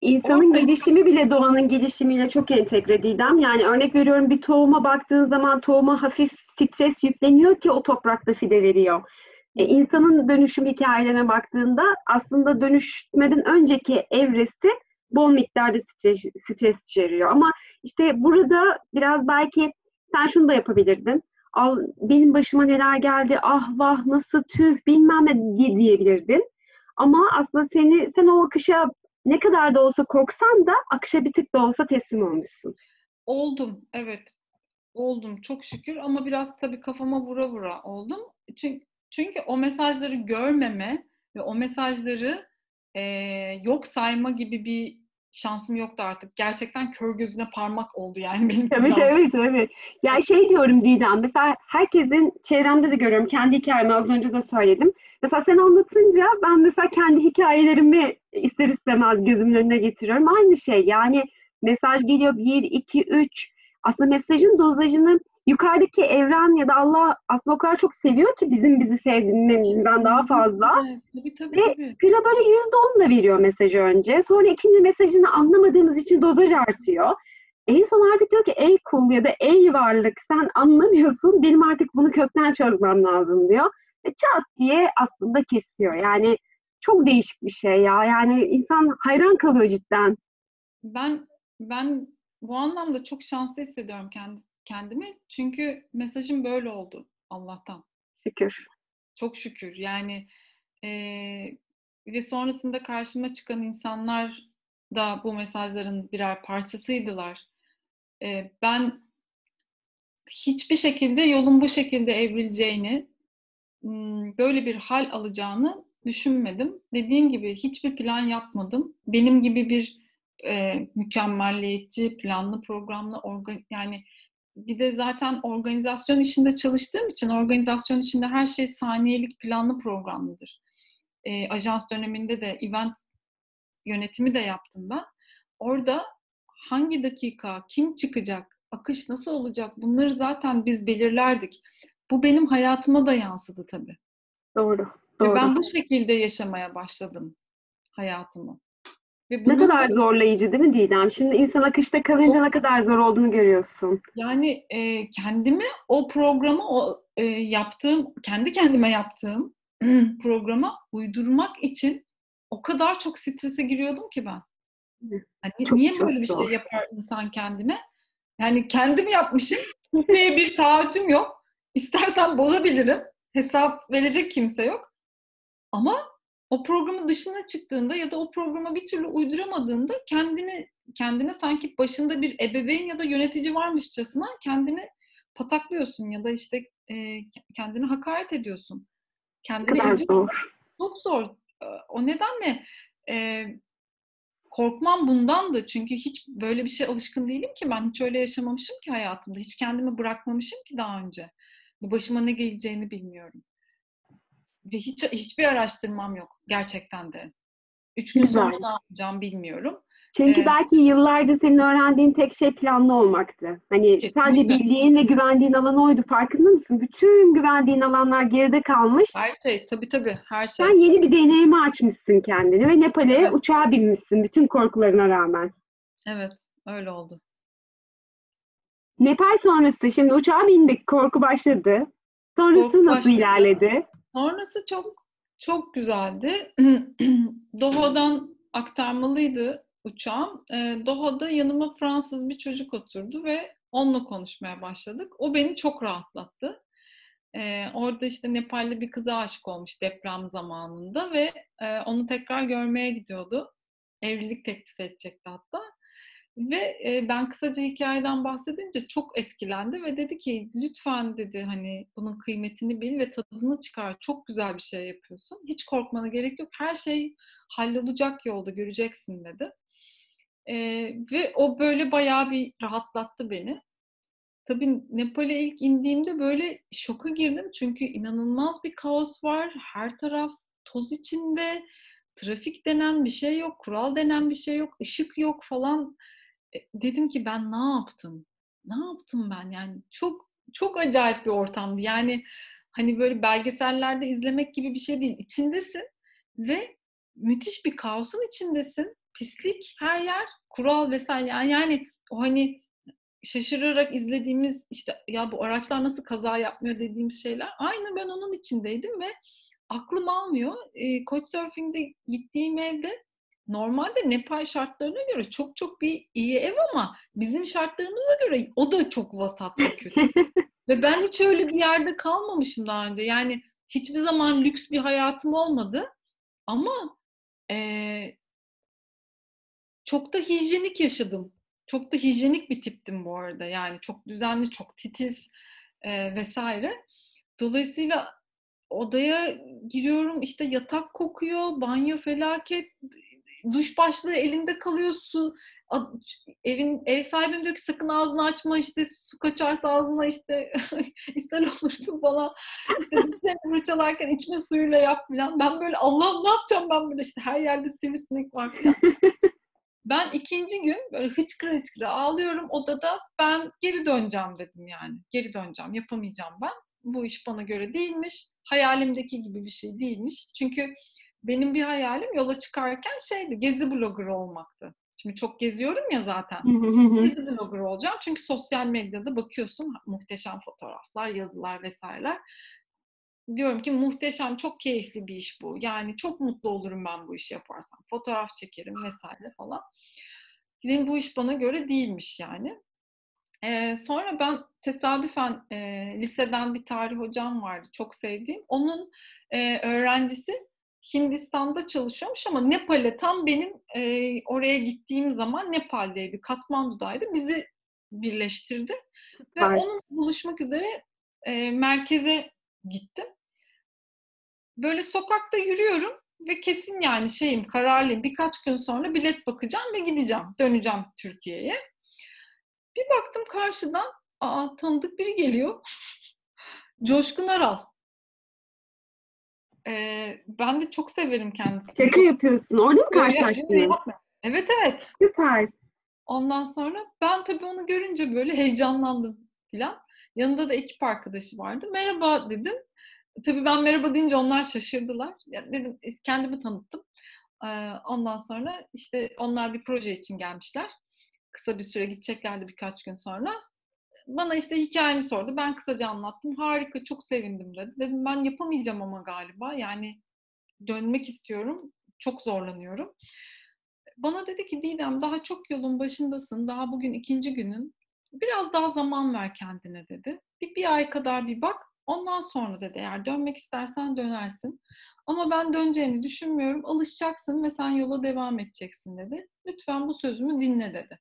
insanın Orada- gelişimi bile doğanın gelişimiyle çok entegre Didem. Yani örnek veriyorum bir tohuma baktığın zaman tohuma hafif stres yükleniyor ki o toprakta fide veriyor. E, insanın dönüşüm hikayelerine baktığında aslında dönüşmeden önceki evresi bol miktarda stres, stres içeriyor. Ama işte burada biraz belki sen şunu da yapabilirdin. Al, benim başıma neler geldi, ah vah nasıl tüh bilmem ne diye- diyebilirdin. Ama aslında seni sen o akışa ne kadar da olsa korksan da akışa bir tık da olsa teslim olmuşsun. oldum, evet. Oldum çok şükür ama biraz tabii kafama vura vura oldum. Çünkü, çünkü o mesajları görmeme ve o mesajları eee, yok sayma gibi bir şansım yoktu artık. Gerçekten kör gözüne parmak oldu yani benim Evet biraz. evet evet. Ya şey diyorum Didem mesela herkesin çevremde de görüyorum kendi hikayemi az önce de söyledim. Mesela sen anlatınca ben mesela kendi hikayelerimi ister istemez gözümün önüne getiriyorum. Aynı şey yani mesaj geliyor 1, 2, 3. Aslında mesajın dozajını yukarıdaki evren ya da Allah aslında o kadar çok seviyor ki bizim bizi sevdiğimizden daha fazla. Evet, tabii tabii Ve tabii. Pira böyle yüzde on da veriyor mesajı önce. Sonra ikinci mesajını anlamadığımız için dozaj artıyor. En son artık diyor ki ey kul ya da ey varlık sen anlamıyorsun benim artık bunu kökten çözmem lazım diyor. Ve çat diye aslında kesiyor. Yani çok değişik bir şey ya. Yani insan hayran kalıyor cidden. Ben ben bu anlamda çok şanslı hissediyorum kendi, kendimi. Çünkü mesajım böyle oldu Allah'tan. Şükür. Çok şükür. Yani eee, ve sonrasında karşıma çıkan insanlar da bu mesajların birer parçasıydılar. Eee, ben hiçbir şekilde yolun bu şekilde evrileceğini, böyle bir hal alacağını düşünmedim. Dediğim gibi hiçbir plan yapmadım. Benim gibi bir e, mükemmelliyetçi, planlı, programlı, organ yani bir de zaten organizasyon içinde çalıştığım için organizasyon içinde her şey saniyelik planlı programlıdır. E, ajans döneminde de event yönetimi de yaptım ben. Orada hangi dakika, kim çıkacak, akış nasıl olacak bunları zaten biz belirlerdik. Bu benim hayatıma da yansıdı tabii. Doğru. Ve Doğru. ben bu şekilde yaşamaya başladım hayatımı. Ve Ne bunun kadar da- zorlayıcı değil mi Didem? Şimdi insan akışta kalınca ne kadar zor olduğunu görüyorsun. Yani e, kendimi o programa o e, yaptığım, kendi kendime yaptığım programa uydurmak için o kadar çok strese giriyordum ki ben. Hani Çok, niye çok böyle bir zor. şey yapar insan kendine? Yani kendim yapmışım. Kimseye bir taahhütüm yok. İstersen bozabilirim. Hesap verecek kimse yok. Ama o programın dışına çıktığında ya da o programa bir türlü uyduramadığında kendini kendine sanki başında bir ebeveyn ya da yönetici varmışçasına kendini pataklıyorsun ya da işte e, kendini hakaret ediyorsun. Kendini kadar zor. Çok zor. O nedenle e, korkmam bundandı. Çünkü hiç böyle bir şey alışkın değilim ki ben. Hiç öyle yaşamamışım ki hayatımda. Hiç kendimi bırakmamışım ki daha önce. Bu başıma ne geleceğini bilmiyorum. Ve hiç hiçbir araştırmam yok gerçekten de. Üç gün Güzel. sonra ne yapacağım bilmiyorum. Çünkü ee, belki yıllarca senin öğrendiğin tek şey planlı olmaktı. Hani kesinlikle. sadece bildiğin ve güvendiğin alan oydu. Farkında mısın? Bütün güvendiğin alanlar geride kalmış. Her şey, tabii tabii her şey. Sen yeni bir deneyimi açmışsın kendini ve Nepal'e evet. uçağa binmişsin bütün korkularına rağmen. Evet, öyle oldu. Nepal sonrası, şimdi uçağa bindik, korku başladı. Sonrası korku nasıl başladı. ilerledi? Sonrası çok çok güzeldi. Doha'dan aktarmalıydı uçağım. E, Doha'da yanıma Fransız bir çocuk oturdu ve onunla konuşmaya başladık. O beni çok rahatlattı. E, orada işte Nepalli bir kıza aşık olmuş deprem zamanında ve e, onu tekrar görmeye gidiyordu. Evlilik teklif edecekti hatta. Ve e, ben kısaca hikayeden bahsedince çok etkilendi ve dedi ki lütfen dedi hani bunun kıymetini bil ve tadını çıkar. Çok güzel bir şey yapıyorsun. Hiç korkmana gerek yok. Her şey hallolacak yolda göreceksin dedi. E, ve o böyle bayağı bir rahatlattı beni. Tabii Nepal'e ilk indiğimde böyle şoka girdim çünkü inanılmaz bir kaos var. Her taraf toz içinde, trafik denen bir şey yok, kural denen bir şey yok, ışık yok falan. E, dedim ki ben ne yaptım? Ne yaptım ben? Yani çok çok acayip bir ortamdı. Yani hani böyle belgesellerde izlemek gibi bir şey değil. İçindesin ve müthiş bir kaosun içindesin pislik her yer kural vesaire yani, yani o hani şaşırarak izlediğimiz işte ya bu araçlar nasıl kaza yapmıyor dediğimiz şeyler aynı ben onun içindeydim ve aklım almıyor. E, Couchsurfing'de gittiğim evde normalde Nepal şartlarına göre çok çok bir iyi ev ama bizim şartlarımıza göre o da çok vasat ve kötü. ve ben hiç öyle bir yerde kalmamışım daha önce. Yani hiçbir zaman lüks bir hayatım olmadı. Ama e, çok da hijyenik yaşadım. Çok da hijyenik bir tiptim bu arada. Yani çok düzenli, çok titiz e, vesaire. Dolayısıyla odaya giriyorum işte yatak kokuyor, banyo felaket, duş başlığı elinde kalıyor su evin ev sahibim diyor ki sakın ağzını açma işte su kaçarsa ağzına işte ishal olursun falan işte dişlerini fırçalarken içme suyuyla yap falan ben böyle Allah'ım ne yapacağım ben böyle işte her yerde sivrisinek var falan Ben ikinci gün böyle hıçkıra hıçkıra ağlıyorum odada. Ben geri döneceğim dedim yani. Geri döneceğim. Yapamayacağım ben. Bu iş bana göre değilmiş. Hayalimdeki gibi bir şey değilmiş. Çünkü benim bir hayalim yola çıkarken şeydi. Gezi blogger olmaktı. Şimdi çok geziyorum ya zaten. Gezi blogger olacağım. Çünkü sosyal medyada bakıyorsun muhteşem fotoğraflar, yazılar vesaireler diyorum ki muhteşem, çok keyifli bir iş bu. Yani çok mutlu olurum ben bu işi yaparsam. Fotoğraf çekerim vesaire falan. Dedim bu iş bana göre değilmiş yani. Ee, sonra ben tesadüfen e, liseden bir tarih hocam vardı çok sevdiğim. Onun e, öğrencisi Hindistan'da çalışıyormuş ama Nepal'e tam benim e, oraya gittiğim zaman Nepal'deydi, Katmandu'daydı. Bizi birleştirdi. Ve evet. onun buluşmak üzere e, merkeze gittim. Böyle sokakta yürüyorum ve kesin yani şeyim kararlıyım. Birkaç gün sonra bilet bakacağım ve gideceğim. Döneceğim Türkiye'ye. Bir baktım karşıdan aa tanıdık biri geliyor. Coşkun Aral. Ee, ben de çok severim kendisini. Şaka yapıyorsun. Orada mı karşılaştın? Evet evet. Süper. Ondan sonra ben tabii onu görünce böyle heyecanlandım filan. Yanında da ekip arkadaşı vardı. Merhaba dedim. Tabii ben merhaba deyince onlar şaşırdılar. Ya dedim e, kendimi tanıttım. Ondan sonra işte onlar bir proje için gelmişler. Kısa bir süre gideceklerdi birkaç gün sonra. Bana işte hikayemi sordu. Ben kısaca anlattım. Harika, çok sevindim dedi. Dedim ben yapamayacağım ama galiba. Yani dönmek istiyorum. Çok zorlanıyorum. Bana dedi ki Didem daha çok yolun başındasın. Daha bugün ikinci günün. Biraz daha zaman ver kendine dedi. Bir, bir ay kadar bir bak. Ondan sonra dedi eğer dönmek istersen dönersin. Ama ben döneceğini düşünmüyorum. Alışacaksın ve sen yola devam edeceksin dedi. Lütfen bu sözümü dinle dedi.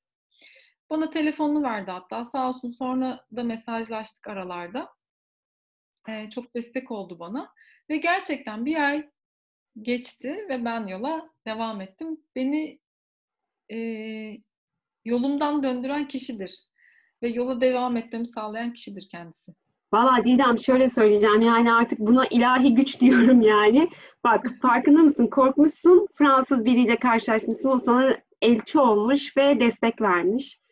Bana telefonunu verdi hatta. Sağ olsun sonra da mesajlaştık aralarda. Ee, çok destek oldu bana. Ve gerçekten bir ay geçti ve ben yola devam ettim. Beni e, yolumdan döndüren kişidir. Ve yola devam etmemi sağlayan kişidir kendisi. Valla Didem şöyle söyleyeceğim yani artık buna ilahi güç diyorum yani. Bak farkında mısın? Korkmuşsun, Fransız biriyle karşılaşmışsın, o sana elçi olmuş ve destek vermiş.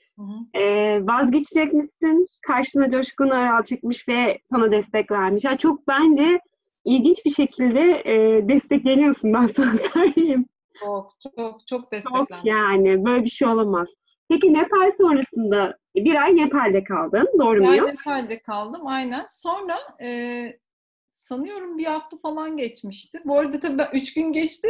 Ee, vazgeçecek misin? Karşına Coşkun Aral çıkmış ve sana destek vermiş. Yani çok bence ilginç bir şekilde e, destekleniyorsun ben sana söyleyeyim. Çok çok çok Çok desteklendim. yani böyle bir şey olamaz. Peki Nepal sonrasında bir ay Nepal'de kaldın, doğru Ben muyum? Nepal'de kaldım aynen. Sonra e, sanıyorum bir hafta falan geçmişti. Bu arada tabii ben, üç gün geçti.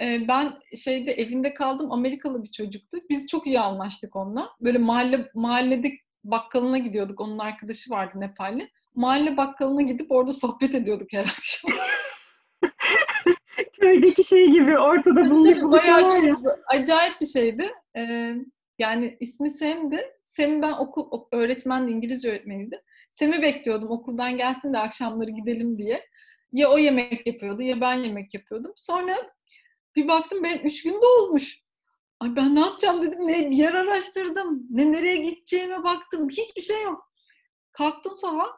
E, ben şeyde evinde kaldım. Amerikalı bir çocuktu. Biz çok iyi anlaştık onunla. Böyle mahalle mahallede bakkalına gidiyorduk. Onun arkadaşı vardı Nepalli. Mahalle bakkalına gidip orada sohbet ediyorduk her akşam. Köydeki şey gibi ortada bulunup buluşuyorlar ya. acayip bir şeydi. Ee, yani ismi Sem'di. Sem'i ben okul ok- öğretmendi, İngilizce öğretmeniydi. Sem'i bekliyordum okuldan gelsin de akşamları gidelim diye. Ya o yemek yapıyordu ya ben yemek yapıyordum. Sonra bir baktım ben üç günde olmuş. Ay ben ne yapacağım dedim. Ne bir yer araştırdım. Ne nereye gideceğime baktım. Hiçbir şey yok. Kalktım sabah.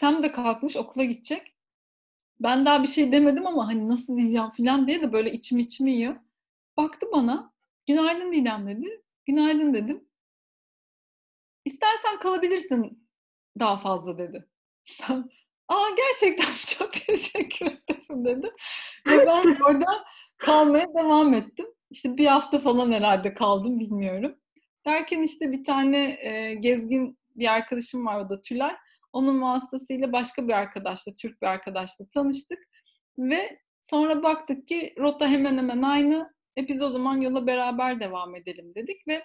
Sem de kalkmış okula gidecek. Ben daha bir şey demedim ama hani nasıl diyeceğim falan diye de böyle içim içimi yiyor. Baktı bana. Günaydın Didem dedi. Günaydın dedim. İstersen kalabilirsin daha fazla dedi. Aa gerçekten çok teşekkür ederim dedim. Ve ben orada kalmaya devam ettim. İşte bir hafta falan herhalde kaldım bilmiyorum. Derken işte bir tane e, gezgin bir arkadaşım var o da Tülay. Onun vasıtasıyla başka bir arkadaşla, Türk bir arkadaşla tanıştık. Ve sonra baktık ki rota hemen hemen aynı. E biz o zaman yola beraber devam edelim dedik ve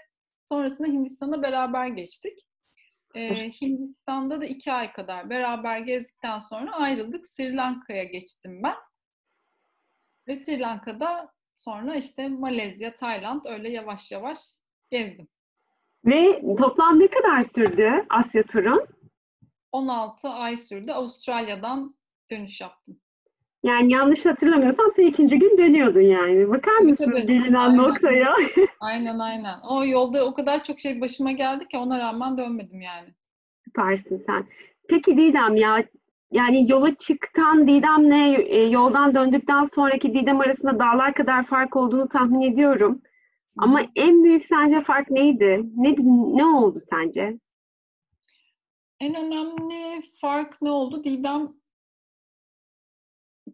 sonrasında Hindistan'a beraber geçtik. Ee, Hindistan'da da iki ay kadar beraber gezdikten sonra ayrıldık. Sri Lanka'ya geçtim ben. Ve Sri Lanka'da sonra işte Malezya, Tayland öyle yavaş yavaş gezdim. Ve toplam ne kadar sürdü Asya turun? 16 ay sürdü. Avustralya'dan dönüş yaptım. Yani yanlış hatırlamıyorsam sen ikinci gün dönüyordun yani. Bakar mısın tabii. gelinen Aynen. noktaya? Aynen aynen. O yolda o kadar çok şey başıma geldi ki ona rağmen dönmedim yani. Süpersin sen. Peki Didem ya yani yola çıktan Didem'le e, yoldan döndükten sonraki Didem arasında dağlar kadar fark olduğunu tahmin ediyorum. Ama en büyük sence fark neydi? Ne, ne oldu sence? En önemli fark ne oldu? Didem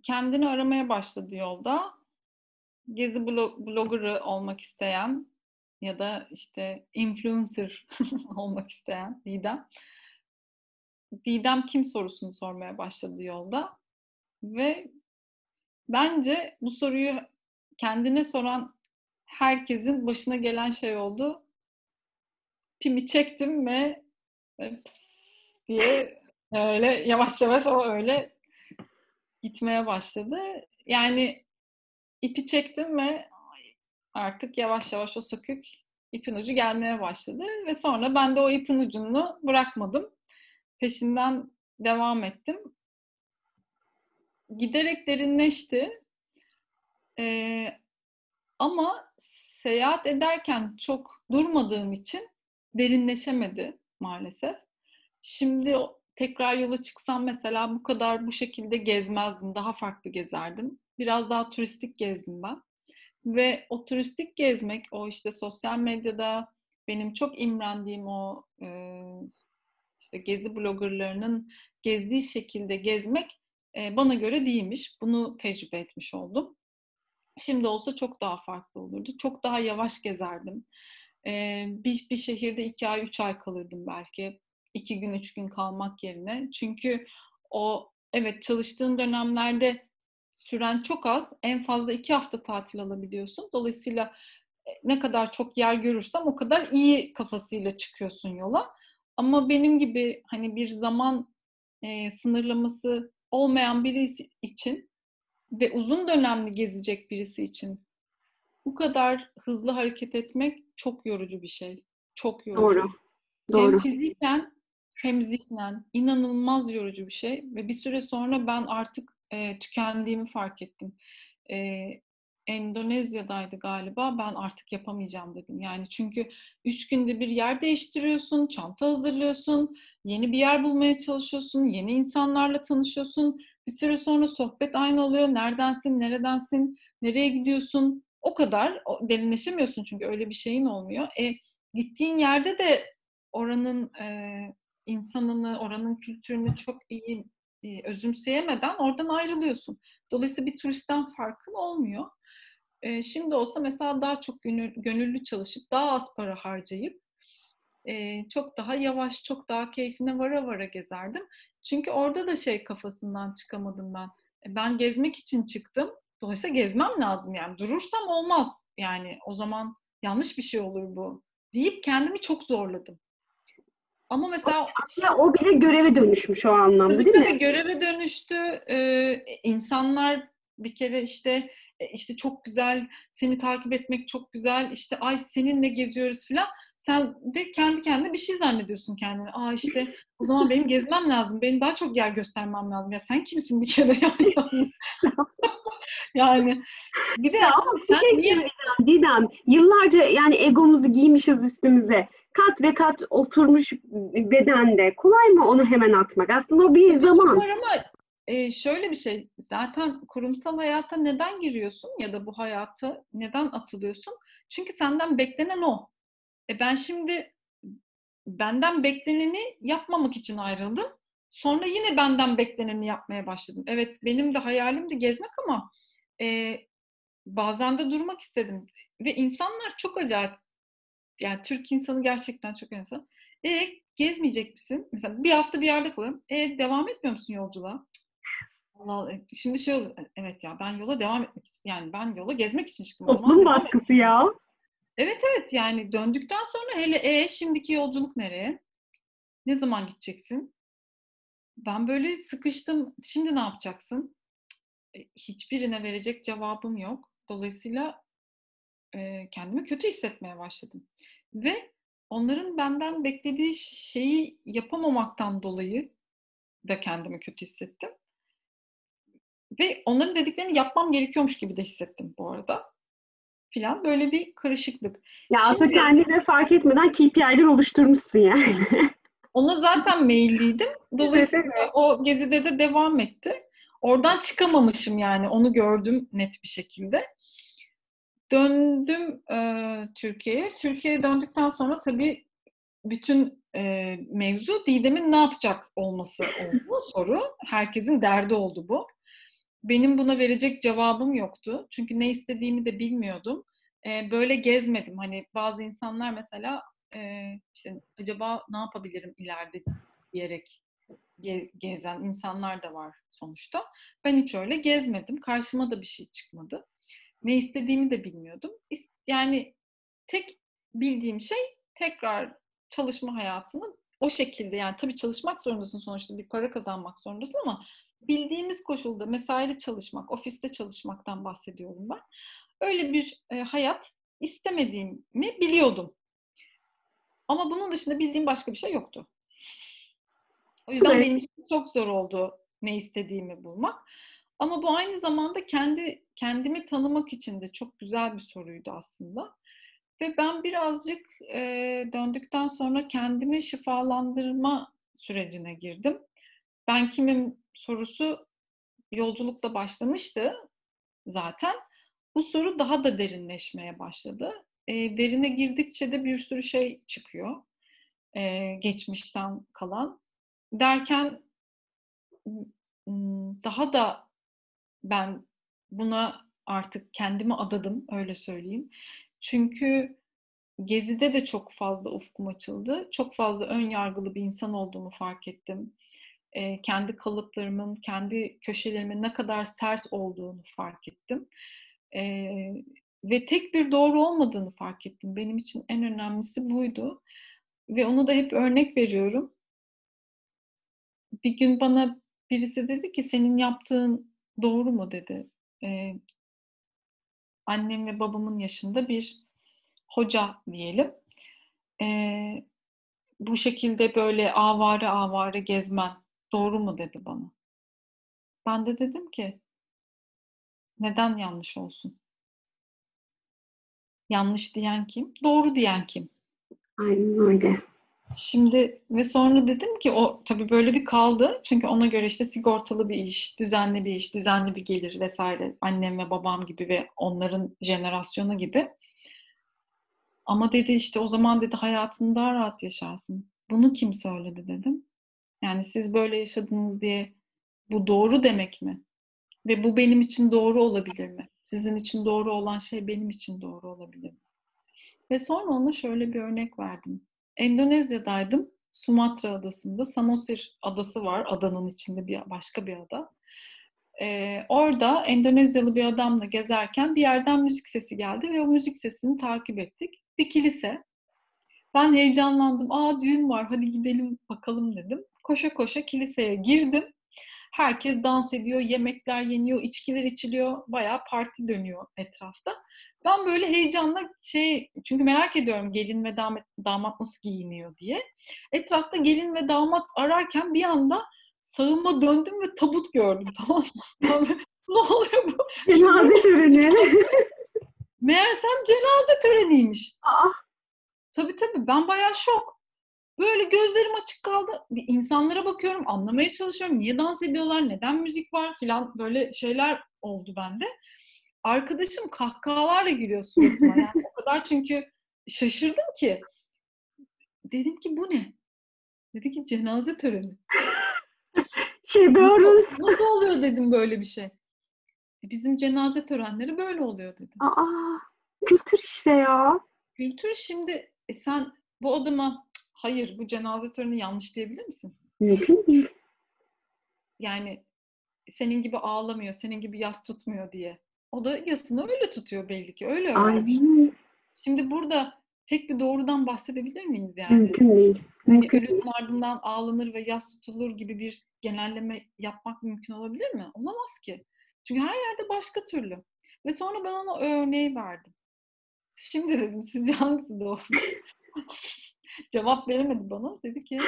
kendini aramaya başladı yolda. Gezi blo- bloggerı olmak isteyen ya da işte influencer olmak isteyen Didem. Didem kim sorusunu sormaya başladı yolda. Ve bence bu soruyu kendine soran herkesin başına gelen şey oldu. Pimi çektim ve pıs diye öyle yavaş yavaş o öyle gitmeye başladı. Yani ipi çektim ve artık yavaş yavaş o sökük ipin ucu gelmeye başladı ve sonra ben de o ipin ucunu bırakmadım. Peşinden devam ettim. Giderek derinleşti. Ee, ama seyahat ederken çok durmadığım için derinleşemedi maalesef. Şimdi tekrar yola çıksam mesela bu kadar bu şekilde gezmezdim. Daha farklı gezerdim. Biraz daha turistik gezdim ben. Ve o turistik gezmek, o işte sosyal medyada benim çok imrendiğim o işte gezi bloggerlarının gezdiği şekilde gezmek bana göre değilmiş. Bunu tecrübe etmiş oldum. Şimdi olsa çok daha farklı olurdu. Çok daha yavaş gezerdim. Bir, bir şehirde iki ay, üç ay kalırdım belki. İki gün, üç gün kalmak yerine. Çünkü o evet çalıştığın dönemlerde süren çok az. En fazla iki hafta tatil alabiliyorsun. Dolayısıyla e, ne kadar çok yer görürsem o kadar iyi kafasıyla çıkıyorsun yola. Ama benim gibi hani bir zaman e, sınırlaması olmayan birisi için ve uzun dönemli gezecek birisi için bu kadar hızlı hareket etmek çok yorucu bir şey. Çok yorucu. Doğru. Doğru. Hem fiziken hem zihnen inanılmaz yorucu bir şey ve bir süre sonra ben artık e, tükendiğimi fark ettim. E, Endonezya'daydı galiba. Ben artık yapamayacağım dedim. Yani çünkü üç günde bir yer değiştiriyorsun, çanta hazırlıyorsun, yeni bir yer bulmaya çalışıyorsun, yeni insanlarla tanışıyorsun. Bir süre sonra sohbet aynı oluyor. Neredensin, neredensin, nereye gidiyorsun? O kadar derinleşemiyorsun çünkü öyle bir şeyin olmuyor. E, gittiğin yerde de oranın e, insanını, oranın kültürünü çok iyi e, özümseyemeden oradan ayrılıyorsun. Dolayısıyla bir turistten farkın olmuyor. E, şimdi olsa mesela daha çok gönüllü çalışıp daha az para harcayıp e, çok daha yavaş, çok daha keyfine vara vara gezerdim. Çünkü orada da şey kafasından çıkamadım ben. E, ben gezmek için çıktım. Dolayısıyla gezmem lazım yani. Durursam olmaz. Yani o zaman yanlış bir şey olur bu. Deyip kendimi çok zorladım. Ama mesela aslında o bile göreve dönüşmüş o anlamda tabii, değil tabii, mi? göreve dönüştü. Ee, insanlar bir kere işte e, işte çok güzel, seni takip etmek çok güzel, işte ay seninle geziyoruz filan. Sen de kendi kendine bir şey zannediyorsun kendine. Aa işte o zaman benim gezmem lazım, benim daha çok yer göstermem lazım. Ya sen kimsin bir kere yani? yani bir de ama sen şey niye... Didem, yıllarca yani egomuzu giymişiz üstümüze kat ve kat oturmuş bedende. Kolay mı onu hemen atmak? Aslında o bir zaman. Ama e, şöyle bir şey, zaten kurumsal hayata neden giriyorsun ya da bu hayata neden atılıyorsun? Çünkü senden beklenen o. E ben şimdi benden bekleneni yapmamak için ayrıldım. Sonra yine benden bekleneni yapmaya başladım. Evet benim de hayalim de gezmek ama e, bazen de durmak istedim. Ve insanlar çok acayip yani Türk insanı gerçekten çok insan. E gezmeyecek misin? Mesela bir hafta bir yerde kalıyorum. E devam etmiyor musun yolculuğa? Allah şimdi şey olur. Evet ya ben yola devam etmek için yani ben yola gezmek için çıktım. Toplum baskısı ya. Evet evet yani döndükten sonra hele e şimdiki yolculuk nereye? Ne zaman gideceksin? Ben böyle sıkıştım. Şimdi ne yapacaksın? Hiçbirine verecek cevabım yok. Dolayısıyla e, kendimi kötü hissetmeye başladım. Ve onların benden beklediği şeyi yapamamaktan dolayı da kendimi kötü hissettim. Ve onların dediklerini yapmam gerekiyormuş gibi de hissettim bu arada. Filan böyle bir karışıklık. Ya Şimdi, aslında kendine fark etmeden KPI'ler oluşturmuşsun yani. ona zaten mailliydim. Dolayısıyla o gezide de devam etti. Oradan çıkamamışım yani. Onu gördüm net bir şekilde. Döndüm e, Türkiye'ye. Türkiye'ye döndükten sonra tabii bütün e, mevzu Didem'in ne yapacak olması oldu soru. Herkesin derdi oldu bu. Benim buna verecek cevabım yoktu. Çünkü ne istediğimi de bilmiyordum. E, böyle gezmedim. Hani bazı insanlar mesela e, işte acaba ne yapabilirim ileride diyerek ge- gezen insanlar da var sonuçta. Ben hiç öyle gezmedim. Karşıma da bir şey çıkmadı. Ne istediğimi de bilmiyordum. Yani tek bildiğim şey tekrar çalışma hayatını o şekilde yani tabii çalışmak zorundasın sonuçta bir para kazanmak zorundasın ama bildiğimiz koşulda mesaili çalışmak, ofiste çalışmaktan bahsediyorum ben. Öyle bir e, hayat istemediğimi biliyordum. Ama bunun dışında bildiğim başka bir şey yoktu. O yüzden evet. benim için çok zor oldu ne istediğimi bulmak. Ama bu aynı zamanda kendi kendimi tanımak için de çok güzel bir soruydu aslında. Ve ben birazcık e, döndükten sonra kendimi şifalandırma sürecine girdim. Ben kimim sorusu yolculukla başlamıştı zaten. Bu soru daha da derinleşmeye başladı. E, derine girdikçe de bir sürü şey çıkıyor. E, geçmişten kalan. Derken daha da ben buna artık kendimi adadım öyle söyleyeyim. Çünkü Gezi'de de çok fazla ufkum açıldı. Çok fazla ön yargılı bir insan olduğumu fark ettim. E, kendi kalıplarımın, kendi köşelerimin ne kadar sert olduğunu fark ettim. E, ve tek bir doğru olmadığını fark ettim. Benim için en önemlisi buydu. Ve onu da hep örnek veriyorum. Bir gün bana birisi dedi ki senin yaptığın doğru mu dedi. E, annem ve babamın yaşında bir hoca diyelim. Ee, bu şekilde böyle avare avare gezmen doğru mu dedi bana. Ben de dedim ki neden yanlış olsun? Yanlış diyen kim? Doğru diyen kim? Aynen öyle. Şimdi ve sonra dedim ki o tabii böyle bir kaldı. Çünkü ona göre işte sigortalı bir iş, düzenli bir iş, düzenli bir gelir vesaire. Annem ve babam gibi ve onların jenerasyonu gibi. Ama dedi işte o zaman dedi hayatını daha rahat yaşarsın. Bunu kim söyledi dedim. Yani siz böyle yaşadınız diye bu doğru demek mi? Ve bu benim için doğru olabilir mi? Sizin için doğru olan şey benim için doğru olabilir mi? Ve sonra ona şöyle bir örnek verdim. Endonezya'daydım. Sumatra adasında. Samosir adası var. Adanın içinde bir başka bir ada. Ee, orada Endonezyalı bir adamla gezerken bir yerden müzik sesi geldi ve o müzik sesini takip ettik. Bir kilise. Ben heyecanlandım. Aa düğün var hadi gidelim bakalım dedim. Koşa koşa kiliseye girdim. Herkes dans ediyor, yemekler yeniyor, içkiler içiliyor. Bayağı parti dönüyor etrafta. Ben böyle heyecanla şey, çünkü merak ediyorum gelin ve damat, damat nasıl giyiniyor diye. Etrafta gelin ve damat ararken bir anda sağıma döndüm ve tabut gördüm tamam mı? ne oluyor bu? Cenaze töreni. Meğersem cenaze töreniymiş. Aa. Tabii tabii ben bayağı şok. Böyle gözlerim açık kaldı. Bir insanlara bakıyorum, anlamaya çalışıyorum. Niye dans ediyorlar, neden müzik var filan böyle şeyler oldu bende. Arkadaşım kahkahalarla gülüyor suratıma. Yani o kadar çünkü şaşırdım ki. Dedim ki bu ne? Dedi ki cenaze töreni. Çıkıyoruz. Nasıl oluyor dedim böyle bir şey. E, bizim cenaze törenleri böyle oluyor dedim. Aa, kültür işte ya. Kültür şimdi e sen bu adama hayır bu cenaze töreni yanlış diyebilir misin? Mümkün değil. Yani senin gibi ağlamıyor, senin gibi yas tutmuyor diye. O da yasını öyle tutuyor belli ki. Öyle öğrenmiş. Aynen. Şimdi burada tek bir doğrudan bahsedebilir miyiz yani? Mümkün değil. Hani ölünün ardından ağlanır ve yas tutulur gibi bir genelleme yapmak mümkün olabilir mi? Olamaz ki. Çünkü her yerde başka türlü. Ve sonra ben ona örneği verdim. Şimdi dedim sizce hangisi doğru? Cevap veremedi bana. Dedi ki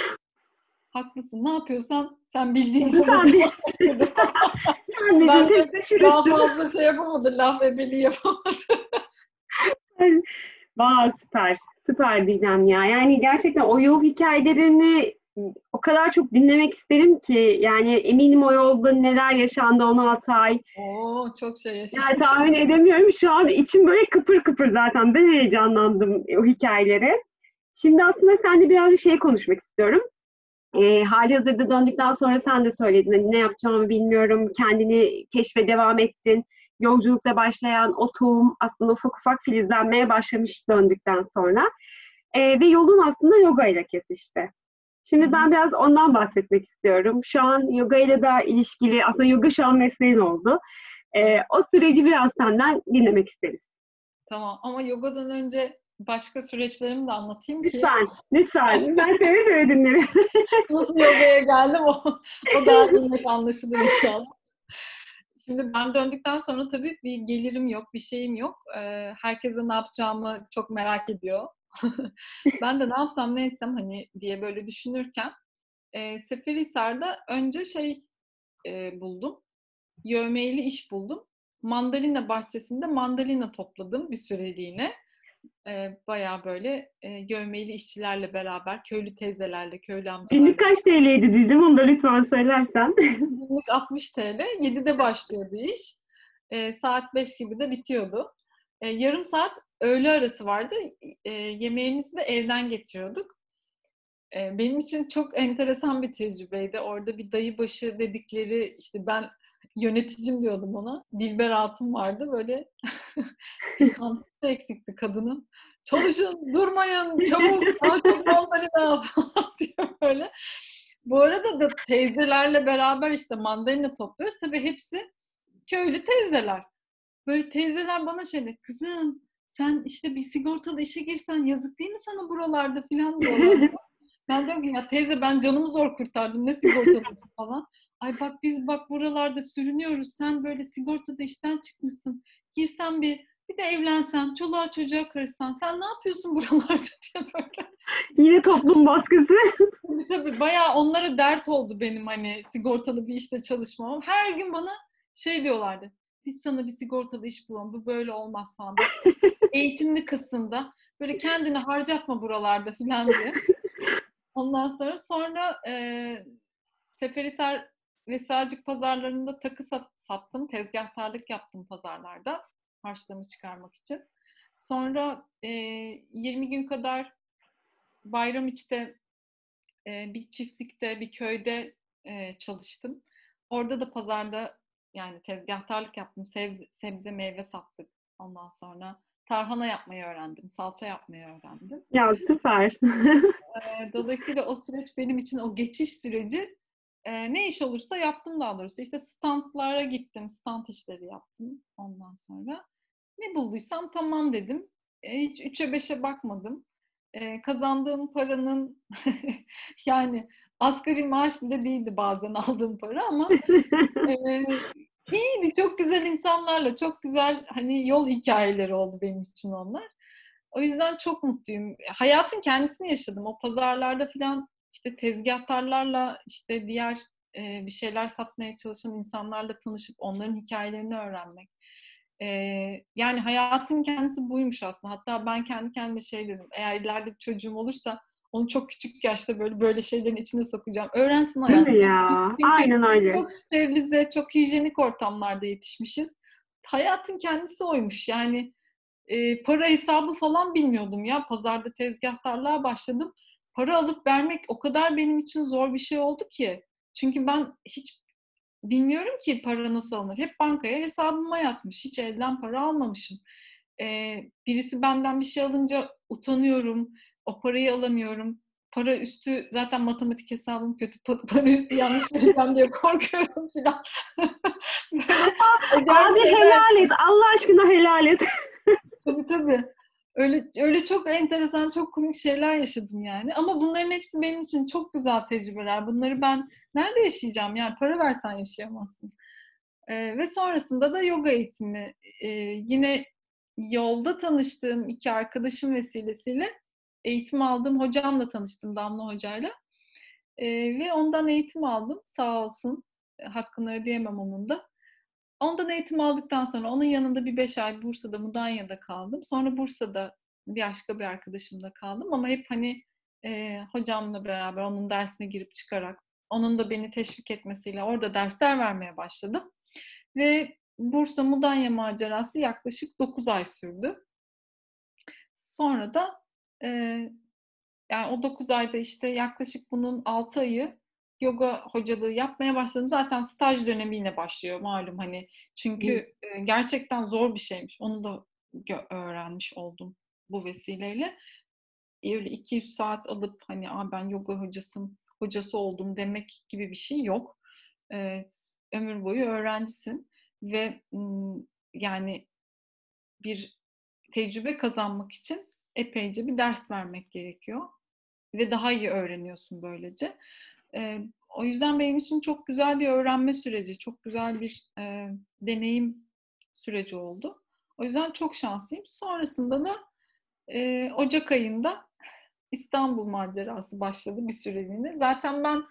haklısın. Ne yapıyorsan sen bildiğin Sen kadar bil. yap dedi. Ben Ben de Daha fazla şey yapamadı. Laf ebeliği yapamadı. Vay süper. Süper Didem ya. Yani gerçekten o yol hikayelerini o kadar çok dinlemek isterim ki yani eminim o yolda neler yaşandı 16 ay. Oo çok şey yaşamış. Yani tahmin edemiyorum. Şu an içim böyle kıpır kıpır zaten. Ben heyecanlandım o hikayeleri. Şimdi aslında seninle birazcık şey konuşmak istiyorum. E, hali hazırda döndükten sonra sen de söyledin. Hani ne yapacağımı bilmiyorum. Kendini keşfe devam ettin. Yolculukla başlayan o tohum aslında ufak ufak filizlenmeye başlamış döndükten sonra. E, ve yolun aslında yoga ile kesişti. Şimdi ben biraz ondan bahsetmek istiyorum. Şu an yoga ile de ilişkili, aslında yoga şu an mesleğin oldu. E, o süreci biraz senden dinlemek isteriz. Tamam ama yogadan önce başka süreçlerimi de anlatayım ki Lütfen, lütfen. Ben seve seve dinlerim. nasıl yogaya geldim o, o daha net anlaşılır inşallah. Şimdi ben döndükten sonra tabii bir gelirim yok, bir şeyim yok. Ee, herkese ne yapacağımı çok merak ediyor. ben de ne yapsam ne etsem hani diye böyle düşünürken e, Seferihisar'da önce şey e, buldum. Yövmeyeli iş buldum. Mandalina bahçesinde mandalina topladım bir süreliğine. E, bayağı böyle e, yövmeyeli işçilerle beraber, köylü teyzelerle, köylü amcalarla. Günlük kaç TL'ydi dedim, onu da lütfen söylersen. Günlük 60 TL. 7'de başlıyordu iş. E, saat 5 gibi de bitiyordu. E, yarım saat öğle arası vardı. E, yemeğimizi de evden getiriyorduk. E, benim için çok enteresan bir tecrübeydi. Orada bir dayı başı dedikleri, işte ben yöneticim diyordum ona. Dilber Hatun vardı böyle. Pikantisi eksikti kadının. Çalışın, durmayın, çabuk, daha çok mandalina falan diyor böyle. Bu arada da teyzelerle beraber işte mandalina topluyoruz. Tabii hepsi köylü teyzeler. Böyle teyzeler bana şey de, kızım sen işte bir sigortalı işe girsen yazık değil mi sana buralarda filan diyorlar. ben diyorum ki ya teyze ben canımı zor kurtardım ne sigortalı işi falan. Ay bak biz bak buralarda sürünüyoruz sen böyle sigortada işten çıkmışsın. Girsen bir Bir de evlensen, çoluğa çocuğa karışsan, sen ne yapıyorsun buralarda diye böyle. Yine toplum baskısı. Tabii tabii bayağı onlara dert oldu benim hani sigortalı bir işte çalışmam. Her gün bana şey diyorlardı. Biz sana bir sigortalı iş bulalım. Bu böyle olmaz falan. Eğitimli kısımda. Böyle kendini harcatma buralarda falan diye. Ondan sonra sonra e, Seferihisar ve pazarlarında takı sat, sattım. Tezgahtarlık yaptım pazarlarda. Harçlığımı çıkarmak için. Sonra e, 20 gün kadar Bayramiç'te e, bir çiftlikte, bir köyde e, çalıştım. Orada da pazarda yani tezgahtarlık yaptım. Sebze, sebze meyve sattık ondan sonra. Tarhana yapmayı öğrendim. Salça yapmayı öğrendim. Ya süper. Dolayısıyla o süreç benim için o geçiş süreci e, ne iş olursa yaptım daha doğrusu. İşte standlara gittim. Stand işleri yaptım ondan sonra. Ne bulduysam tamam dedim. E, hiç üçe beşe bakmadım. E, kazandığım paranın yani asgari maaş bile değildi bazen aldığım para ama e, iyiydi. Çok güzel insanlarla, çok güzel hani yol hikayeleri oldu benim için onlar. O yüzden çok mutluyum. Hayatın kendisini yaşadım. O pazarlarda falan işte tezgahtarlarla işte diğer e, bir şeyler satmaya çalışan insanlarla tanışıp onların hikayelerini öğrenmek. E, yani hayatın kendisi buymuş aslında. Hatta ben kendi kendime şey dedim. Eğer ileride çocuğum olursa onu çok küçük yaşta böyle böyle şeylerin içine sokacağım. Öğrensin hayatı. Değil mi ya? Çünkü Aynen öyle. Çok sterilize, çok hijyenik ortamlarda yetişmişiz. Hayatın kendisi oymuş. Yani e, para hesabı falan bilmiyordum ya. Pazarda tezgahtarlığa başladım. Para alıp vermek o kadar benim için zor bir şey oldu ki. Çünkü ben hiç bilmiyorum ki para nasıl alınır. Hep bankaya hesabıma yatmış. Hiç elden para almamışım. E, birisi benden bir şey alınca utanıyorum. O parayı alamıyorum. Para üstü zaten matematik hesabım kötü. Para üstü yanlış vereceğim diye korkuyorum. Böyle Abi şeyler- helal et. Allah aşkına helal et. Tabii tabii. Öyle öyle çok enteresan, çok komik şeyler yaşadım yani. Ama bunların hepsi benim için çok güzel tecrübeler. Bunları ben nerede yaşayacağım? Yani para versen yaşayamazsın. Ee, ve sonrasında da yoga eğitimi. Ee, yine yolda tanıştığım iki arkadaşım vesilesiyle eğitim aldığım hocamla tanıştım, Damla Hoca'yla. Ee, ve ondan eğitim aldım. Sağ olsun. Hakkını ödeyemem onun da. Ondan eğitim aldıktan sonra onun yanında bir beş ay Bursa'da, Mudanya'da kaldım. Sonra Bursa'da bir başka bir arkadaşımla kaldım ama hep hani e, hocamla beraber onun dersine girip çıkarak, onun da beni teşvik etmesiyle orada dersler vermeye başladım. Ve Bursa Mudanya macerası yaklaşık 9 ay sürdü. Sonra da e, yani o 9 ayda işte yaklaşık bunun 6 ayı yoga hocalığı yapmaya başladım. Zaten staj dönemi yine başlıyor malum hani. Çünkü e, gerçekten zor bir şeymiş. Onu da öğrenmiş oldum bu vesileyle. E, Öyle 200 saat alıp hani Aa, ben yoga hocasım, hocası oldum demek gibi bir şey yok. E, ömür boyu öğrencisin ve yani bir tecrübe kazanmak için epeyce bir ders vermek gerekiyor ve daha iyi öğreniyorsun böylece. E, o yüzden benim için çok güzel bir öğrenme süreci, çok güzel bir e, deneyim süreci oldu. O yüzden çok şanslıyım. Sonrasında da e, Ocak ayında İstanbul macerası başladı bir süreliğine. Zaten ben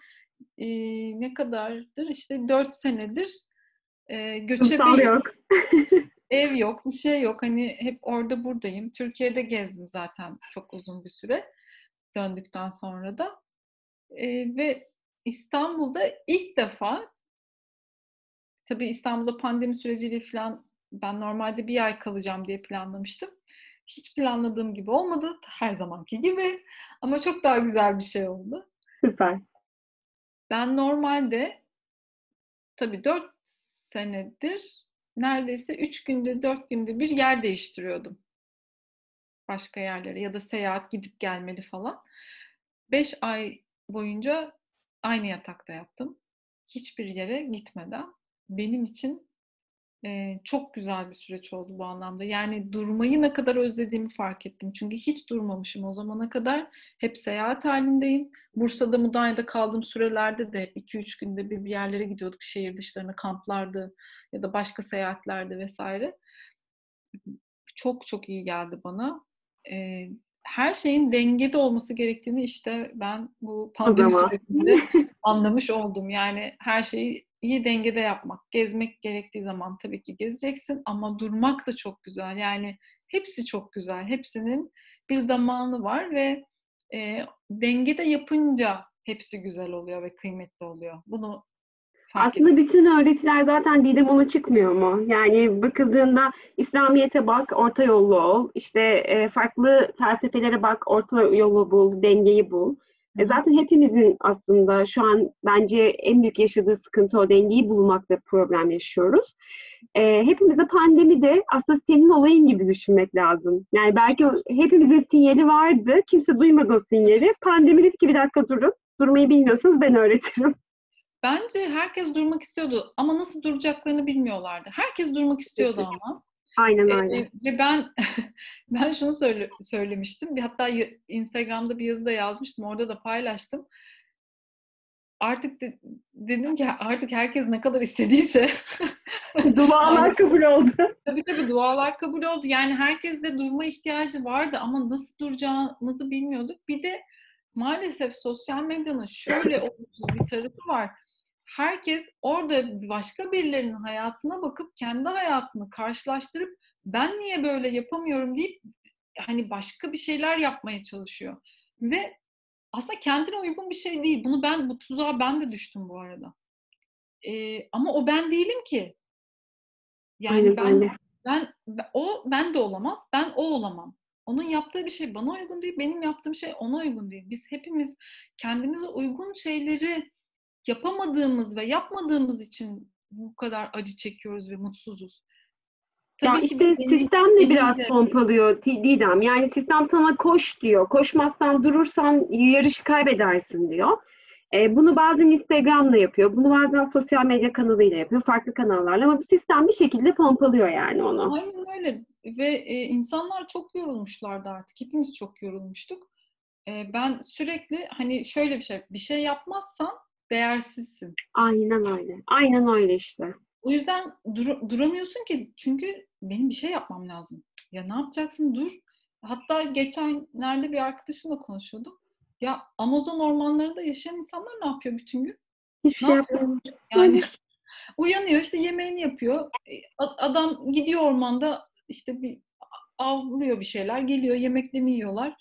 e, ne kadardır işte 4 senedir e, göçebeyim. yok. Ev yok, bir şey yok. Hani hep orada buradayım. Türkiye'de gezdim zaten çok uzun bir süre döndükten sonra da. Ee, ve İstanbul'da ilk defa tabii İstanbul'da pandemi süreciyle falan ben normalde bir ay kalacağım diye planlamıştım. Hiç planladığım gibi olmadı. Her zamanki gibi. Ama çok daha güzel bir şey oldu. Süper. Ben normalde tabii 4 senedir neredeyse 3 günde 4 günde bir yer değiştiriyordum. Başka yerlere ya da seyahat gidip gelmeli falan. 5 ay boyunca aynı yatakta yattım. Hiçbir yere gitmeden. Benim için e, çok güzel bir süreç oldu bu anlamda. Yani durmayı ne kadar özlediğimi fark ettim. Çünkü hiç durmamışım o zamana kadar. Hep seyahat halindeyim. Bursa'da, Mudanya'da kaldığım sürelerde de hep 2-3 günde bir, bir yerlere gidiyorduk. Şehir dışlarına, kamplardı ya da başka seyahatlerde vesaire. çok çok iyi geldi bana. E, her şeyin dengede olması gerektiğini işte ben bu pandemi sürecinde anlamış oldum. Yani her şeyi iyi dengede yapmak. Gezmek gerektiği zaman tabii ki gezeceksin ama durmak da çok güzel. Yani hepsi çok güzel. Hepsinin bir zamanı var ve e, dengede yapınca hepsi güzel oluyor ve kıymetli oluyor. Bunu aslında edin. bütün öğretiler zaten Didem ona çıkmıyor mu? Yani bakıldığında İslamiyet'e bak, orta yollu ol. İşte e, farklı felsefelere bak, orta yolu bul, dengeyi bul. E, zaten hepimizin aslında şu an bence en büyük yaşadığı sıkıntı o dengeyi bulmakta problem yaşıyoruz. E, hepimize pandemi de aslında senin olayın gibi düşünmek lazım. Yani belki hepimizin sinyali vardı, kimse duymadı o sinyali. Pandemi ki bir dakika durun, durmayı bilmiyorsanız ben öğretirim. Bence herkes durmak istiyordu ama nasıl duracaklarını bilmiyorlardı. Herkes durmak istiyordu ama. Aynen öyle. Ee, ve ben ben şunu söyle, söylemiştim. Hatta Instagram'da bir yazıda yazmıştım. Orada da paylaştım. Artık de, dedim ki artık herkes ne kadar istediyse dualar kabul oldu. Tabii tabii dualar kabul oldu. Yani herkes de durma ihtiyacı vardı ama nasıl duracağımızı bilmiyorduk. Bir de maalesef sosyal medyanın şöyle olumsuz bir tarafı var herkes orada başka birilerinin hayatına bakıp kendi hayatını karşılaştırıp ben niye böyle yapamıyorum deyip hani başka bir şeyler yapmaya çalışıyor. Ve aslında kendine uygun bir şey değil. Bunu ben bu tuzağa ben de düştüm bu arada. Ee, ama o ben değilim ki. Yani Aynen, ben, ben ben o ben de olamaz. Ben o olamam. Onun yaptığı bir şey bana uygun değil, benim yaptığım şey ona uygun değil. Biz hepimiz kendimize uygun şeyleri yapamadığımız ve yapmadığımız için bu kadar acı çekiyoruz ve mutsuzuz. Tabii ya işte de sistem de biraz pompalıyor Didem. Yani sistem sana koş diyor. Koşmazsan durursan yarışı kaybedersin diyor. E, bunu bazen Instagram'da yapıyor. Bunu bazen sosyal medya kanalıyla yapıyor. Farklı kanallarla ama sistem bir şekilde pompalıyor yani onu. Aynen öyle. Ve e, insanlar çok yorulmuşlardı artık. Hepimiz çok yorulmuştuk. E, ben sürekli hani şöyle bir şey, bir şey yapmazsan değersizsin. Aynen öyle. Aynen öyle işte. O yüzden dur- duramıyorsun ki çünkü benim bir şey yapmam lazım. Ya ne yapacaksın? Dur. Hatta geçenlerde bir arkadaşımla konuşuyordum. Ya Amazon ormanlarında yaşayan insanlar ne yapıyor bütün gün? Hiçbir ne şey yapmıyor. Yani uyanıyor işte yemeğini yapıyor. E, adam gidiyor ormanda işte bir avlıyor bir şeyler, geliyor yemeklerini yiyorlar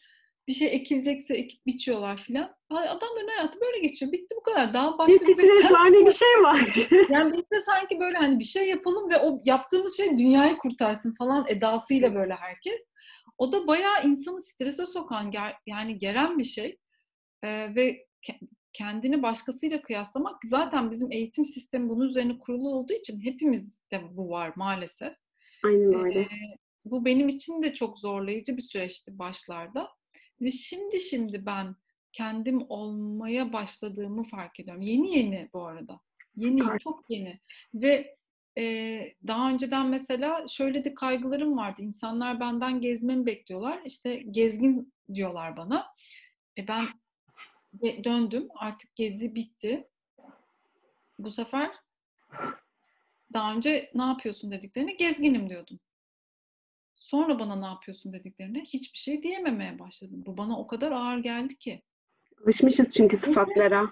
bir şey ekilecekse ekip biçiyorlar filan. Adamların hayatı böyle geçiyor. Bitti bu kadar. Daha başka bir stres var ne bir şey var. yani biz de sanki böyle hani bir şey yapalım ve o yaptığımız şey dünyayı kurtarsın falan edasıyla böyle herkes. O da bayağı insanı strese sokan yani gelen bir şey. Ee, ve kendini başkasıyla kıyaslamak zaten bizim eğitim sistemi bunun üzerine kurulu olduğu için hepimizde bu var maalesef. Aynen öyle. Ee, bu benim için de çok zorlayıcı bir süreçti başlarda. Ve şimdi şimdi ben kendim olmaya başladığımı fark ediyorum. Yeni yeni bu arada. Yeni, çok yeni. Ve e, daha önceden mesela şöyle de kaygılarım vardı. İnsanlar benden gezmemi bekliyorlar. İşte gezgin diyorlar bana. E ben döndüm. Artık gezi bitti. Bu sefer daha önce ne yapıyorsun dediklerini gezginim diyordum. Sonra bana ne yapıyorsun dediklerine hiçbir şey diyememeye başladım. Bu bana o kadar ağır geldi ki. Alışmışız çünkü sıfatlara.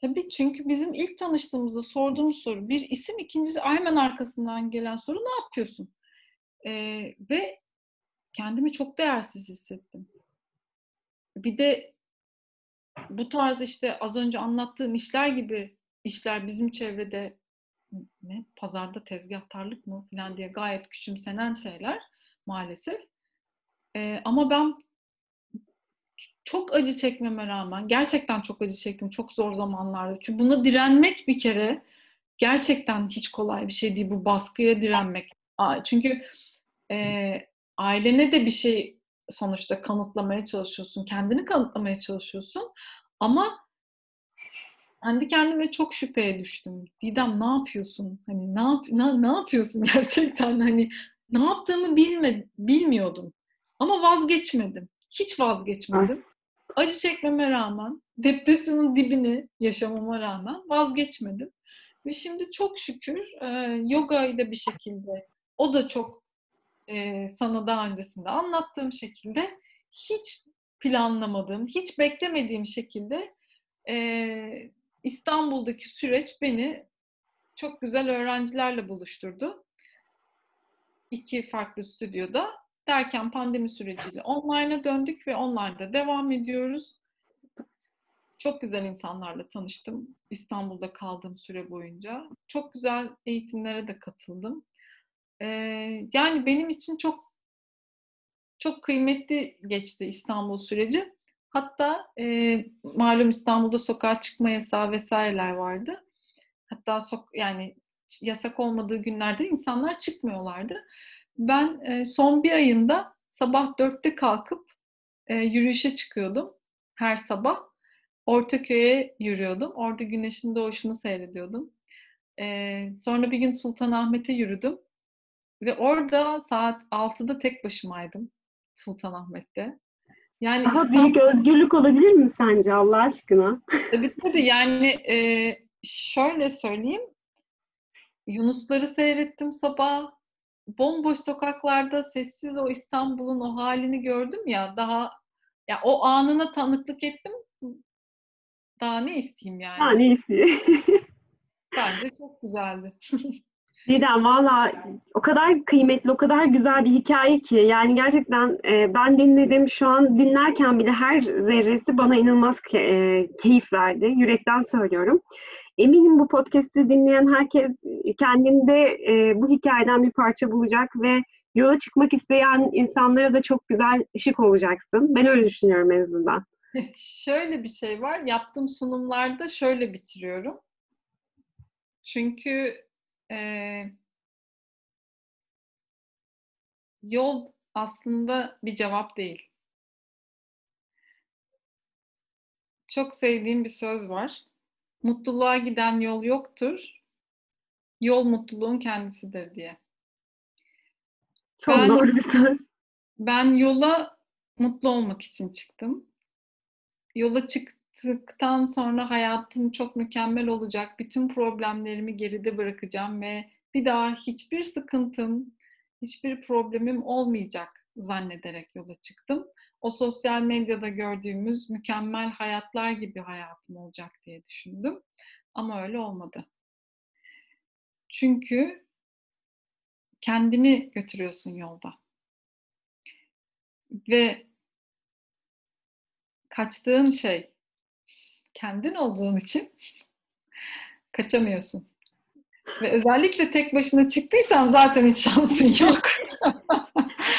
Tabii çünkü bizim ilk tanıştığımızda sorduğumuz soru bir isim, ikincisi hemen arkasından gelen soru ne yapıyorsun? Ee, ve kendimi çok değersiz hissettim. Bir de bu tarz işte az önce anlattığım işler gibi işler bizim çevrede ne pazarda tezgahtarlık mı falan diye gayet küçümsenen şeyler maalesef. E, ama ben çok acı çekmeme rağmen, gerçekten çok acı çektim çok zor zamanlarda. Çünkü buna direnmek bir kere gerçekten hiç kolay bir şey değil bu baskıya direnmek. Çünkü e, ailene de bir şey sonuçta kanıtlamaya çalışıyorsun, kendini kanıtlamaya çalışıyorsun. Ama kendi kendime çok şüpheye düştüm. Didem ne yapıyorsun? Hani ne yap ne, ne yapıyorsun gerçekten? Hani ne yaptığımı bilme, bilmiyordum. Ama vazgeçmedim. Hiç vazgeçmedim. Acı çekmeme rağmen, depresyonun dibini yaşamama rağmen vazgeçmedim. Ve şimdi çok şükür e, yoga ile bir şekilde o da çok e, sana daha öncesinde anlattığım şekilde hiç planlamadığım, hiç beklemediğim şekilde e, İstanbul'daki süreç beni çok güzel öğrencilerle buluşturdu. İki farklı stüdyoda. Derken pandemi süreciyle online'a döndük ve online'da devam ediyoruz. Çok güzel insanlarla tanıştım İstanbul'da kaldığım süre boyunca. Çok güzel eğitimlere de katıldım. Ee, yani benim için çok çok kıymetli geçti İstanbul süreci. Hatta e, malum İstanbul'da sokağa çıkma yasağı vesaireler vardı. Hatta sok yani yasak olmadığı günlerde insanlar çıkmıyorlardı. Ben e, son bir ayında sabah dörtte kalkıp e, yürüyüşe çıkıyordum her sabah. Ortaköy'e yürüyordum. Orada güneşin doğuşunu seyrediyordum. E, sonra bir gün Sultanahmet'e yürüdüm. Ve orada saat 6'da tek başımaydım Sultanahmet'te. Yani Daha İstanbul... büyük özgürlük olabilir mi sence Allah aşkına? Tabii tabii yani e, şöyle söyleyeyim. Yunusları seyrettim sabah. Bomboş sokaklarda sessiz o İstanbul'un o halini gördüm ya daha ya o anına tanıklık ettim. Daha ne isteyeyim yani? Daha ne isteyeyim? Bence çok güzeldi. Didem valla o kadar kıymetli, o kadar güzel bir hikaye ki yani gerçekten e, ben dinledim şu an dinlerken bile her zerresi bana inanılmaz ke- e, keyif verdi. Yürekten söylüyorum. Eminim bu podcast'i dinleyen herkes kendinde e, bu hikayeden bir parça bulacak ve yola çıkmak isteyen insanlara da çok güzel ışık olacaksın. Ben öyle düşünüyorum en azından. şöyle bir şey var. Yaptığım sunumlarda şöyle bitiriyorum. Çünkü e, yol aslında bir cevap değil. Çok sevdiğim bir söz var. Mutluluğa giden yol yoktur. Yol mutluluğun kendisidir diye. Çok ben, doğru bir söz. Ben yola mutlu olmak için çıktım. Yola çık çıktıktan sonra hayatım çok mükemmel olacak. Bütün problemlerimi geride bırakacağım ve bir daha hiçbir sıkıntım, hiçbir problemim olmayacak zannederek yola çıktım. O sosyal medyada gördüğümüz mükemmel hayatlar gibi hayatım olacak diye düşündüm. Ama öyle olmadı. Çünkü kendini götürüyorsun yolda. Ve kaçtığın şey kendin olduğun için kaçamıyorsun. Ve özellikle tek başına çıktıysan zaten hiç şansın yok.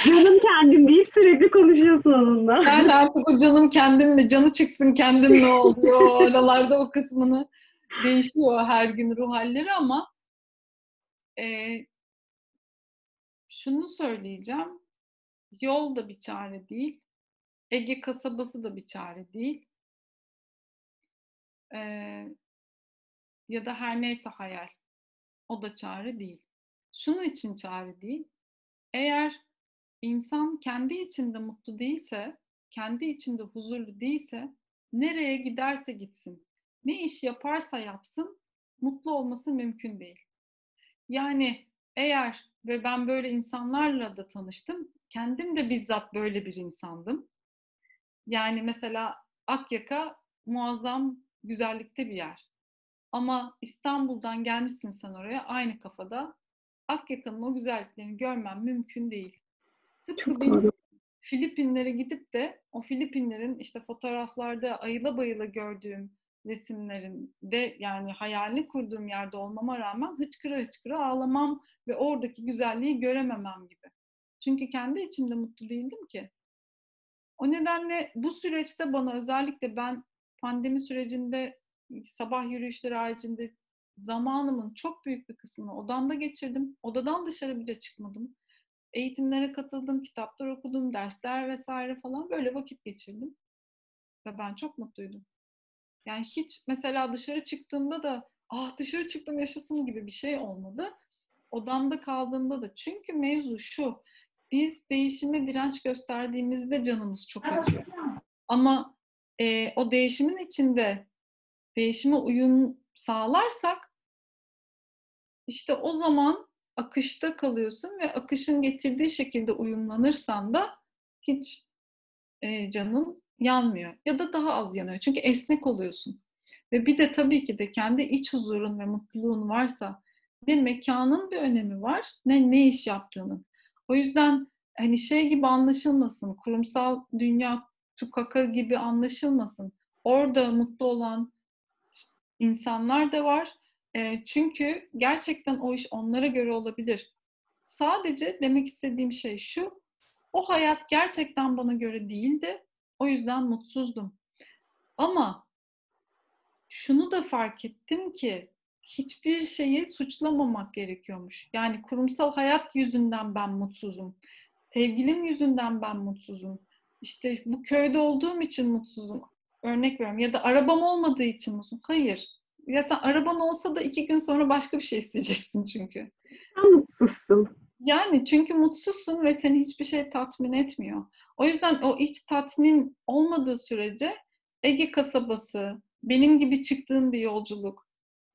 canım kendim deyip sürekli konuşuyorsun onunla. Yani artık o canım kendim mi, canı çıksın kendim ne oluyor, oralarda o kısmını değişiyor her gün ruh halleri ama e, şunu söyleyeceğim. Yol da bir çare değil. Ege kasabası da bir çare değil e, ya da her neyse hayal. O da çare değil. Şunun için çare değil. Eğer insan kendi içinde mutlu değilse, kendi içinde huzurlu değilse, nereye giderse gitsin, ne iş yaparsa yapsın, mutlu olması mümkün değil. Yani eğer ve ben böyle insanlarla da tanıştım, kendim de bizzat böyle bir insandım. Yani mesela Akyaka muazzam güzellikte bir yer. Ama İstanbul'dan gelmişsin sen oraya aynı kafada. Akyaka'nın o güzelliklerini görmen mümkün değil. Çok benim Filipinlere gidip de o Filipinlerin işte fotoğraflarda ayıla bayıla gördüğüm resimlerinde yani hayalini kurduğum yerde olmama rağmen hıçkıra hıçkıra ağlamam ve oradaki güzelliği görememem gibi. Çünkü kendi içimde mutlu değildim ki. O nedenle bu süreçte bana özellikle ben pandemi sürecinde sabah yürüyüşleri haricinde zamanımın çok büyük bir kısmını odamda geçirdim. Odadan dışarı bile çıkmadım. Eğitimlere katıldım, kitaplar okudum, dersler vesaire falan böyle vakit geçirdim. Ve ben çok mutluydum. Yani hiç mesela dışarı çıktığımda da ah dışarı çıktım yaşasın gibi bir şey olmadı. Odamda kaldığımda da. Çünkü mevzu şu. Biz değişime direnç gösterdiğimizde canımız çok acıyor. Ama e, o değişimin içinde değişime uyum sağlarsak işte o zaman akışta kalıyorsun ve akışın getirdiği şekilde uyumlanırsan da hiç e, canın yanmıyor ya da daha az yanıyor. Çünkü esnek oluyorsun. Ve bir de tabii ki de kendi iç huzurun ve mutluluğun varsa ne mekanın bir önemi var ne ne iş yaptığının. O yüzden hani şey gibi anlaşılmasın, kurumsal dünya tukaka gibi anlaşılmasın. Orada mutlu olan insanlar da var. E, çünkü gerçekten o iş onlara göre olabilir. Sadece demek istediğim şey şu, o hayat gerçekten bana göre değildi. O yüzden mutsuzdum. Ama şunu da fark ettim ki hiçbir şeyi suçlamamak gerekiyormuş. Yani kurumsal hayat yüzünden ben mutsuzum. Sevgilim yüzünden ben mutsuzum. İşte bu köyde olduğum için mutsuzum. Örnek veriyorum. Ya da arabam olmadığı için mutsuzum. Hayır. Ya sen araban olsa da iki gün sonra başka bir şey isteyeceksin çünkü. Sen mutsuzsun. Yani çünkü mutsuzsun ve seni hiçbir şey tatmin etmiyor. O yüzden o iç tatmin olmadığı sürece Ege kasabası, benim gibi çıktığın bir yolculuk,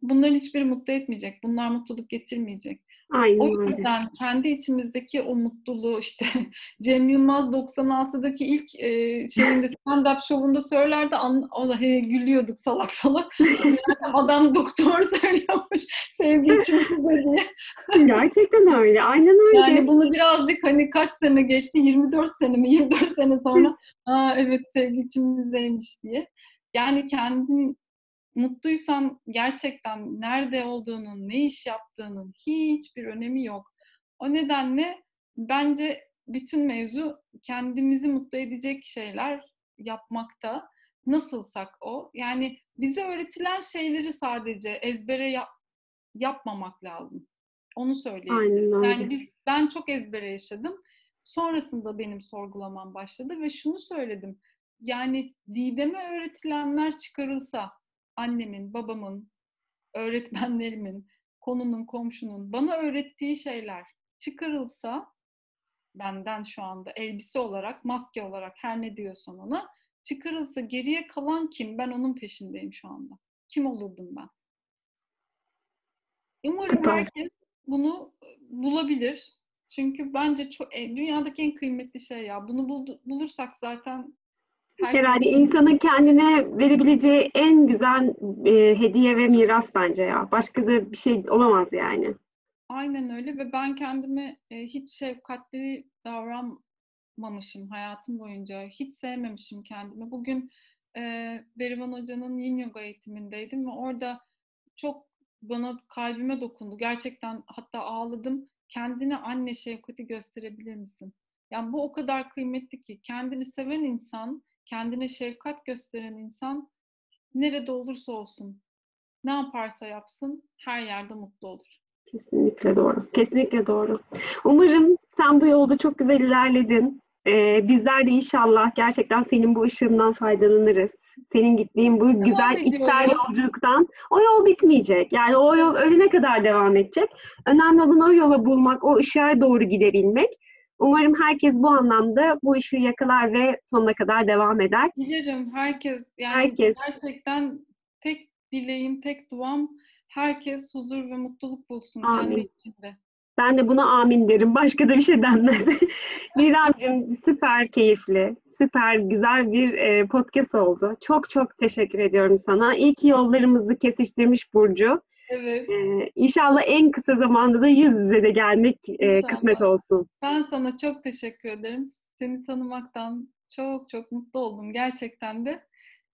bunların hiçbiri mutlu etmeyecek. Bunlar mutluluk getirmeyecek. Aynen o yüzden öyle. kendi içimizdeki o mutluluğu işte Cem Yılmaz 96'daki ilk e, şeyinde stand-up şovunda söylerdi an, o da he, gülüyorduk salak salak. Adam doktor söylüyormuş sevgi içimizde diye. Gerçekten öyle. Aynen öyle. Yani bunu birazcık hani kaç sene geçti? 24 sene mi? 24 sene sonra Aa, evet sevgi içimizdeymiş diye. Yani kendin mutluysan gerçekten nerede olduğunun, ne iş yaptığının hiçbir önemi yok. O nedenle bence bütün mevzu kendimizi mutlu edecek şeyler yapmakta. Nasılsak o. Yani bize öğretilen şeyleri sadece ezbere yap, yapmamak lazım. Onu söyleyeyim. Aynen öyle. Yani biz, ben çok ezbere yaşadım. Sonrasında benim sorgulamam başladı ve şunu söyledim. Yani Didem'e öğretilenler çıkarılsa, annemin, babamın, öğretmenlerimin, konunun, komşunun bana öğrettiği şeyler çıkarılsa benden şu anda elbise olarak, maske olarak her ne diyorsan ona çıkarılsa geriye kalan kim? Ben onun peşindeyim şu anda. Kim olurdum ben? Umarım herkes bunu bulabilir. Çünkü bence çok e, dünyadaki en kıymetli şey ya. Bunu bulursak zaten Herhalde insanın kendine verebileceği en güzel e, hediye ve miras bence ya. Başka da bir şey olamaz yani. Aynen öyle ve ben kendime e, hiç şefkatli davranmamışım hayatım boyunca. Hiç sevmemişim kendimi. Bugün e, Berivan Hoca'nın Yin Yoga eğitimindeydim ve orada çok bana kalbime dokundu. Gerçekten hatta ağladım. Kendine anne şefkati gösterebilir misin? Yani bu o kadar kıymetli ki kendini seven insan kendine şefkat gösteren insan nerede olursa olsun, ne yaparsa yapsın her yerde mutlu olur. Kesinlikle doğru. Kesinlikle doğru. Umarım sen bu yolda çok güzel ilerledin. Ee, bizler de inşallah gerçekten senin bu ışığından faydalanırız. Senin gittiğin bu devam güzel içsel yolculuktan o yol bitmeyecek. Yani o yol ölene kadar devam edecek. Önemli olan o yola bulmak, o ışığa doğru gidebilmek. Umarım herkes bu anlamda bu işi yakalar ve sonuna kadar devam eder. Dilerim herkes yani herkes. gerçekten tek dileğim, tek duam herkes huzur ve mutluluk bulsun amin. kendi içinde. Ben de buna amin derim. Başka da bir şey denmez. Didemciğim süper keyifli, süper güzel bir e, podcast oldu. Çok çok teşekkür ediyorum sana. İyi ki yollarımızı kesiştirmiş Burcu. Evet. Ee, inşallah en kısa zamanda da yüz yüze de gelmek e, kısmet olsun. Ben sana çok teşekkür ederim. Seni tanımaktan çok çok mutlu oldum gerçekten de.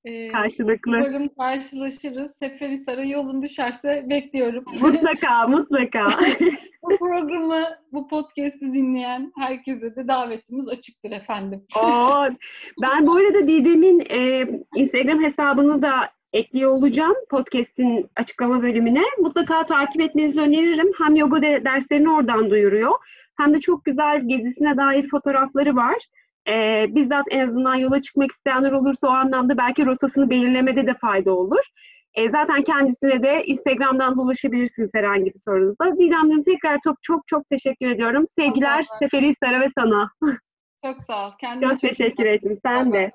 Ee, Karşılıklı. Umarım karşılaşırız. Seferihisar'a yolun düşerse bekliyorum. Mutlaka, mutlaka. bu programı, bu podcast'i dinleyen herkese de davetimiz açıktır efendim. Oo, ben bu arada Didem'in e, Instagram hesabını da ekliyor olacağım podcast'in açıklama bölümüne. Mutlaka takip etmenizi öneririm. Hem yoga de, derslerini oradan duyuruyor. Hem de çok güzel gezisine dair fotoğrafları var. Ee, bizzat en azından yola çıkmak isteyenler olursa o anlamda belki rotasını belirlemede de fayda olur. E, zaten kendisine de Instagram'dan ulaşabilirsiniz herhangi bir sorunuzda. Didem'cim tekrar çok çok çok teşekkür ediyorum. Sevgiler Seferi Sara ve sana. Çok sağ ol. Kendine çok, çok teşekkür ederim. Sen de.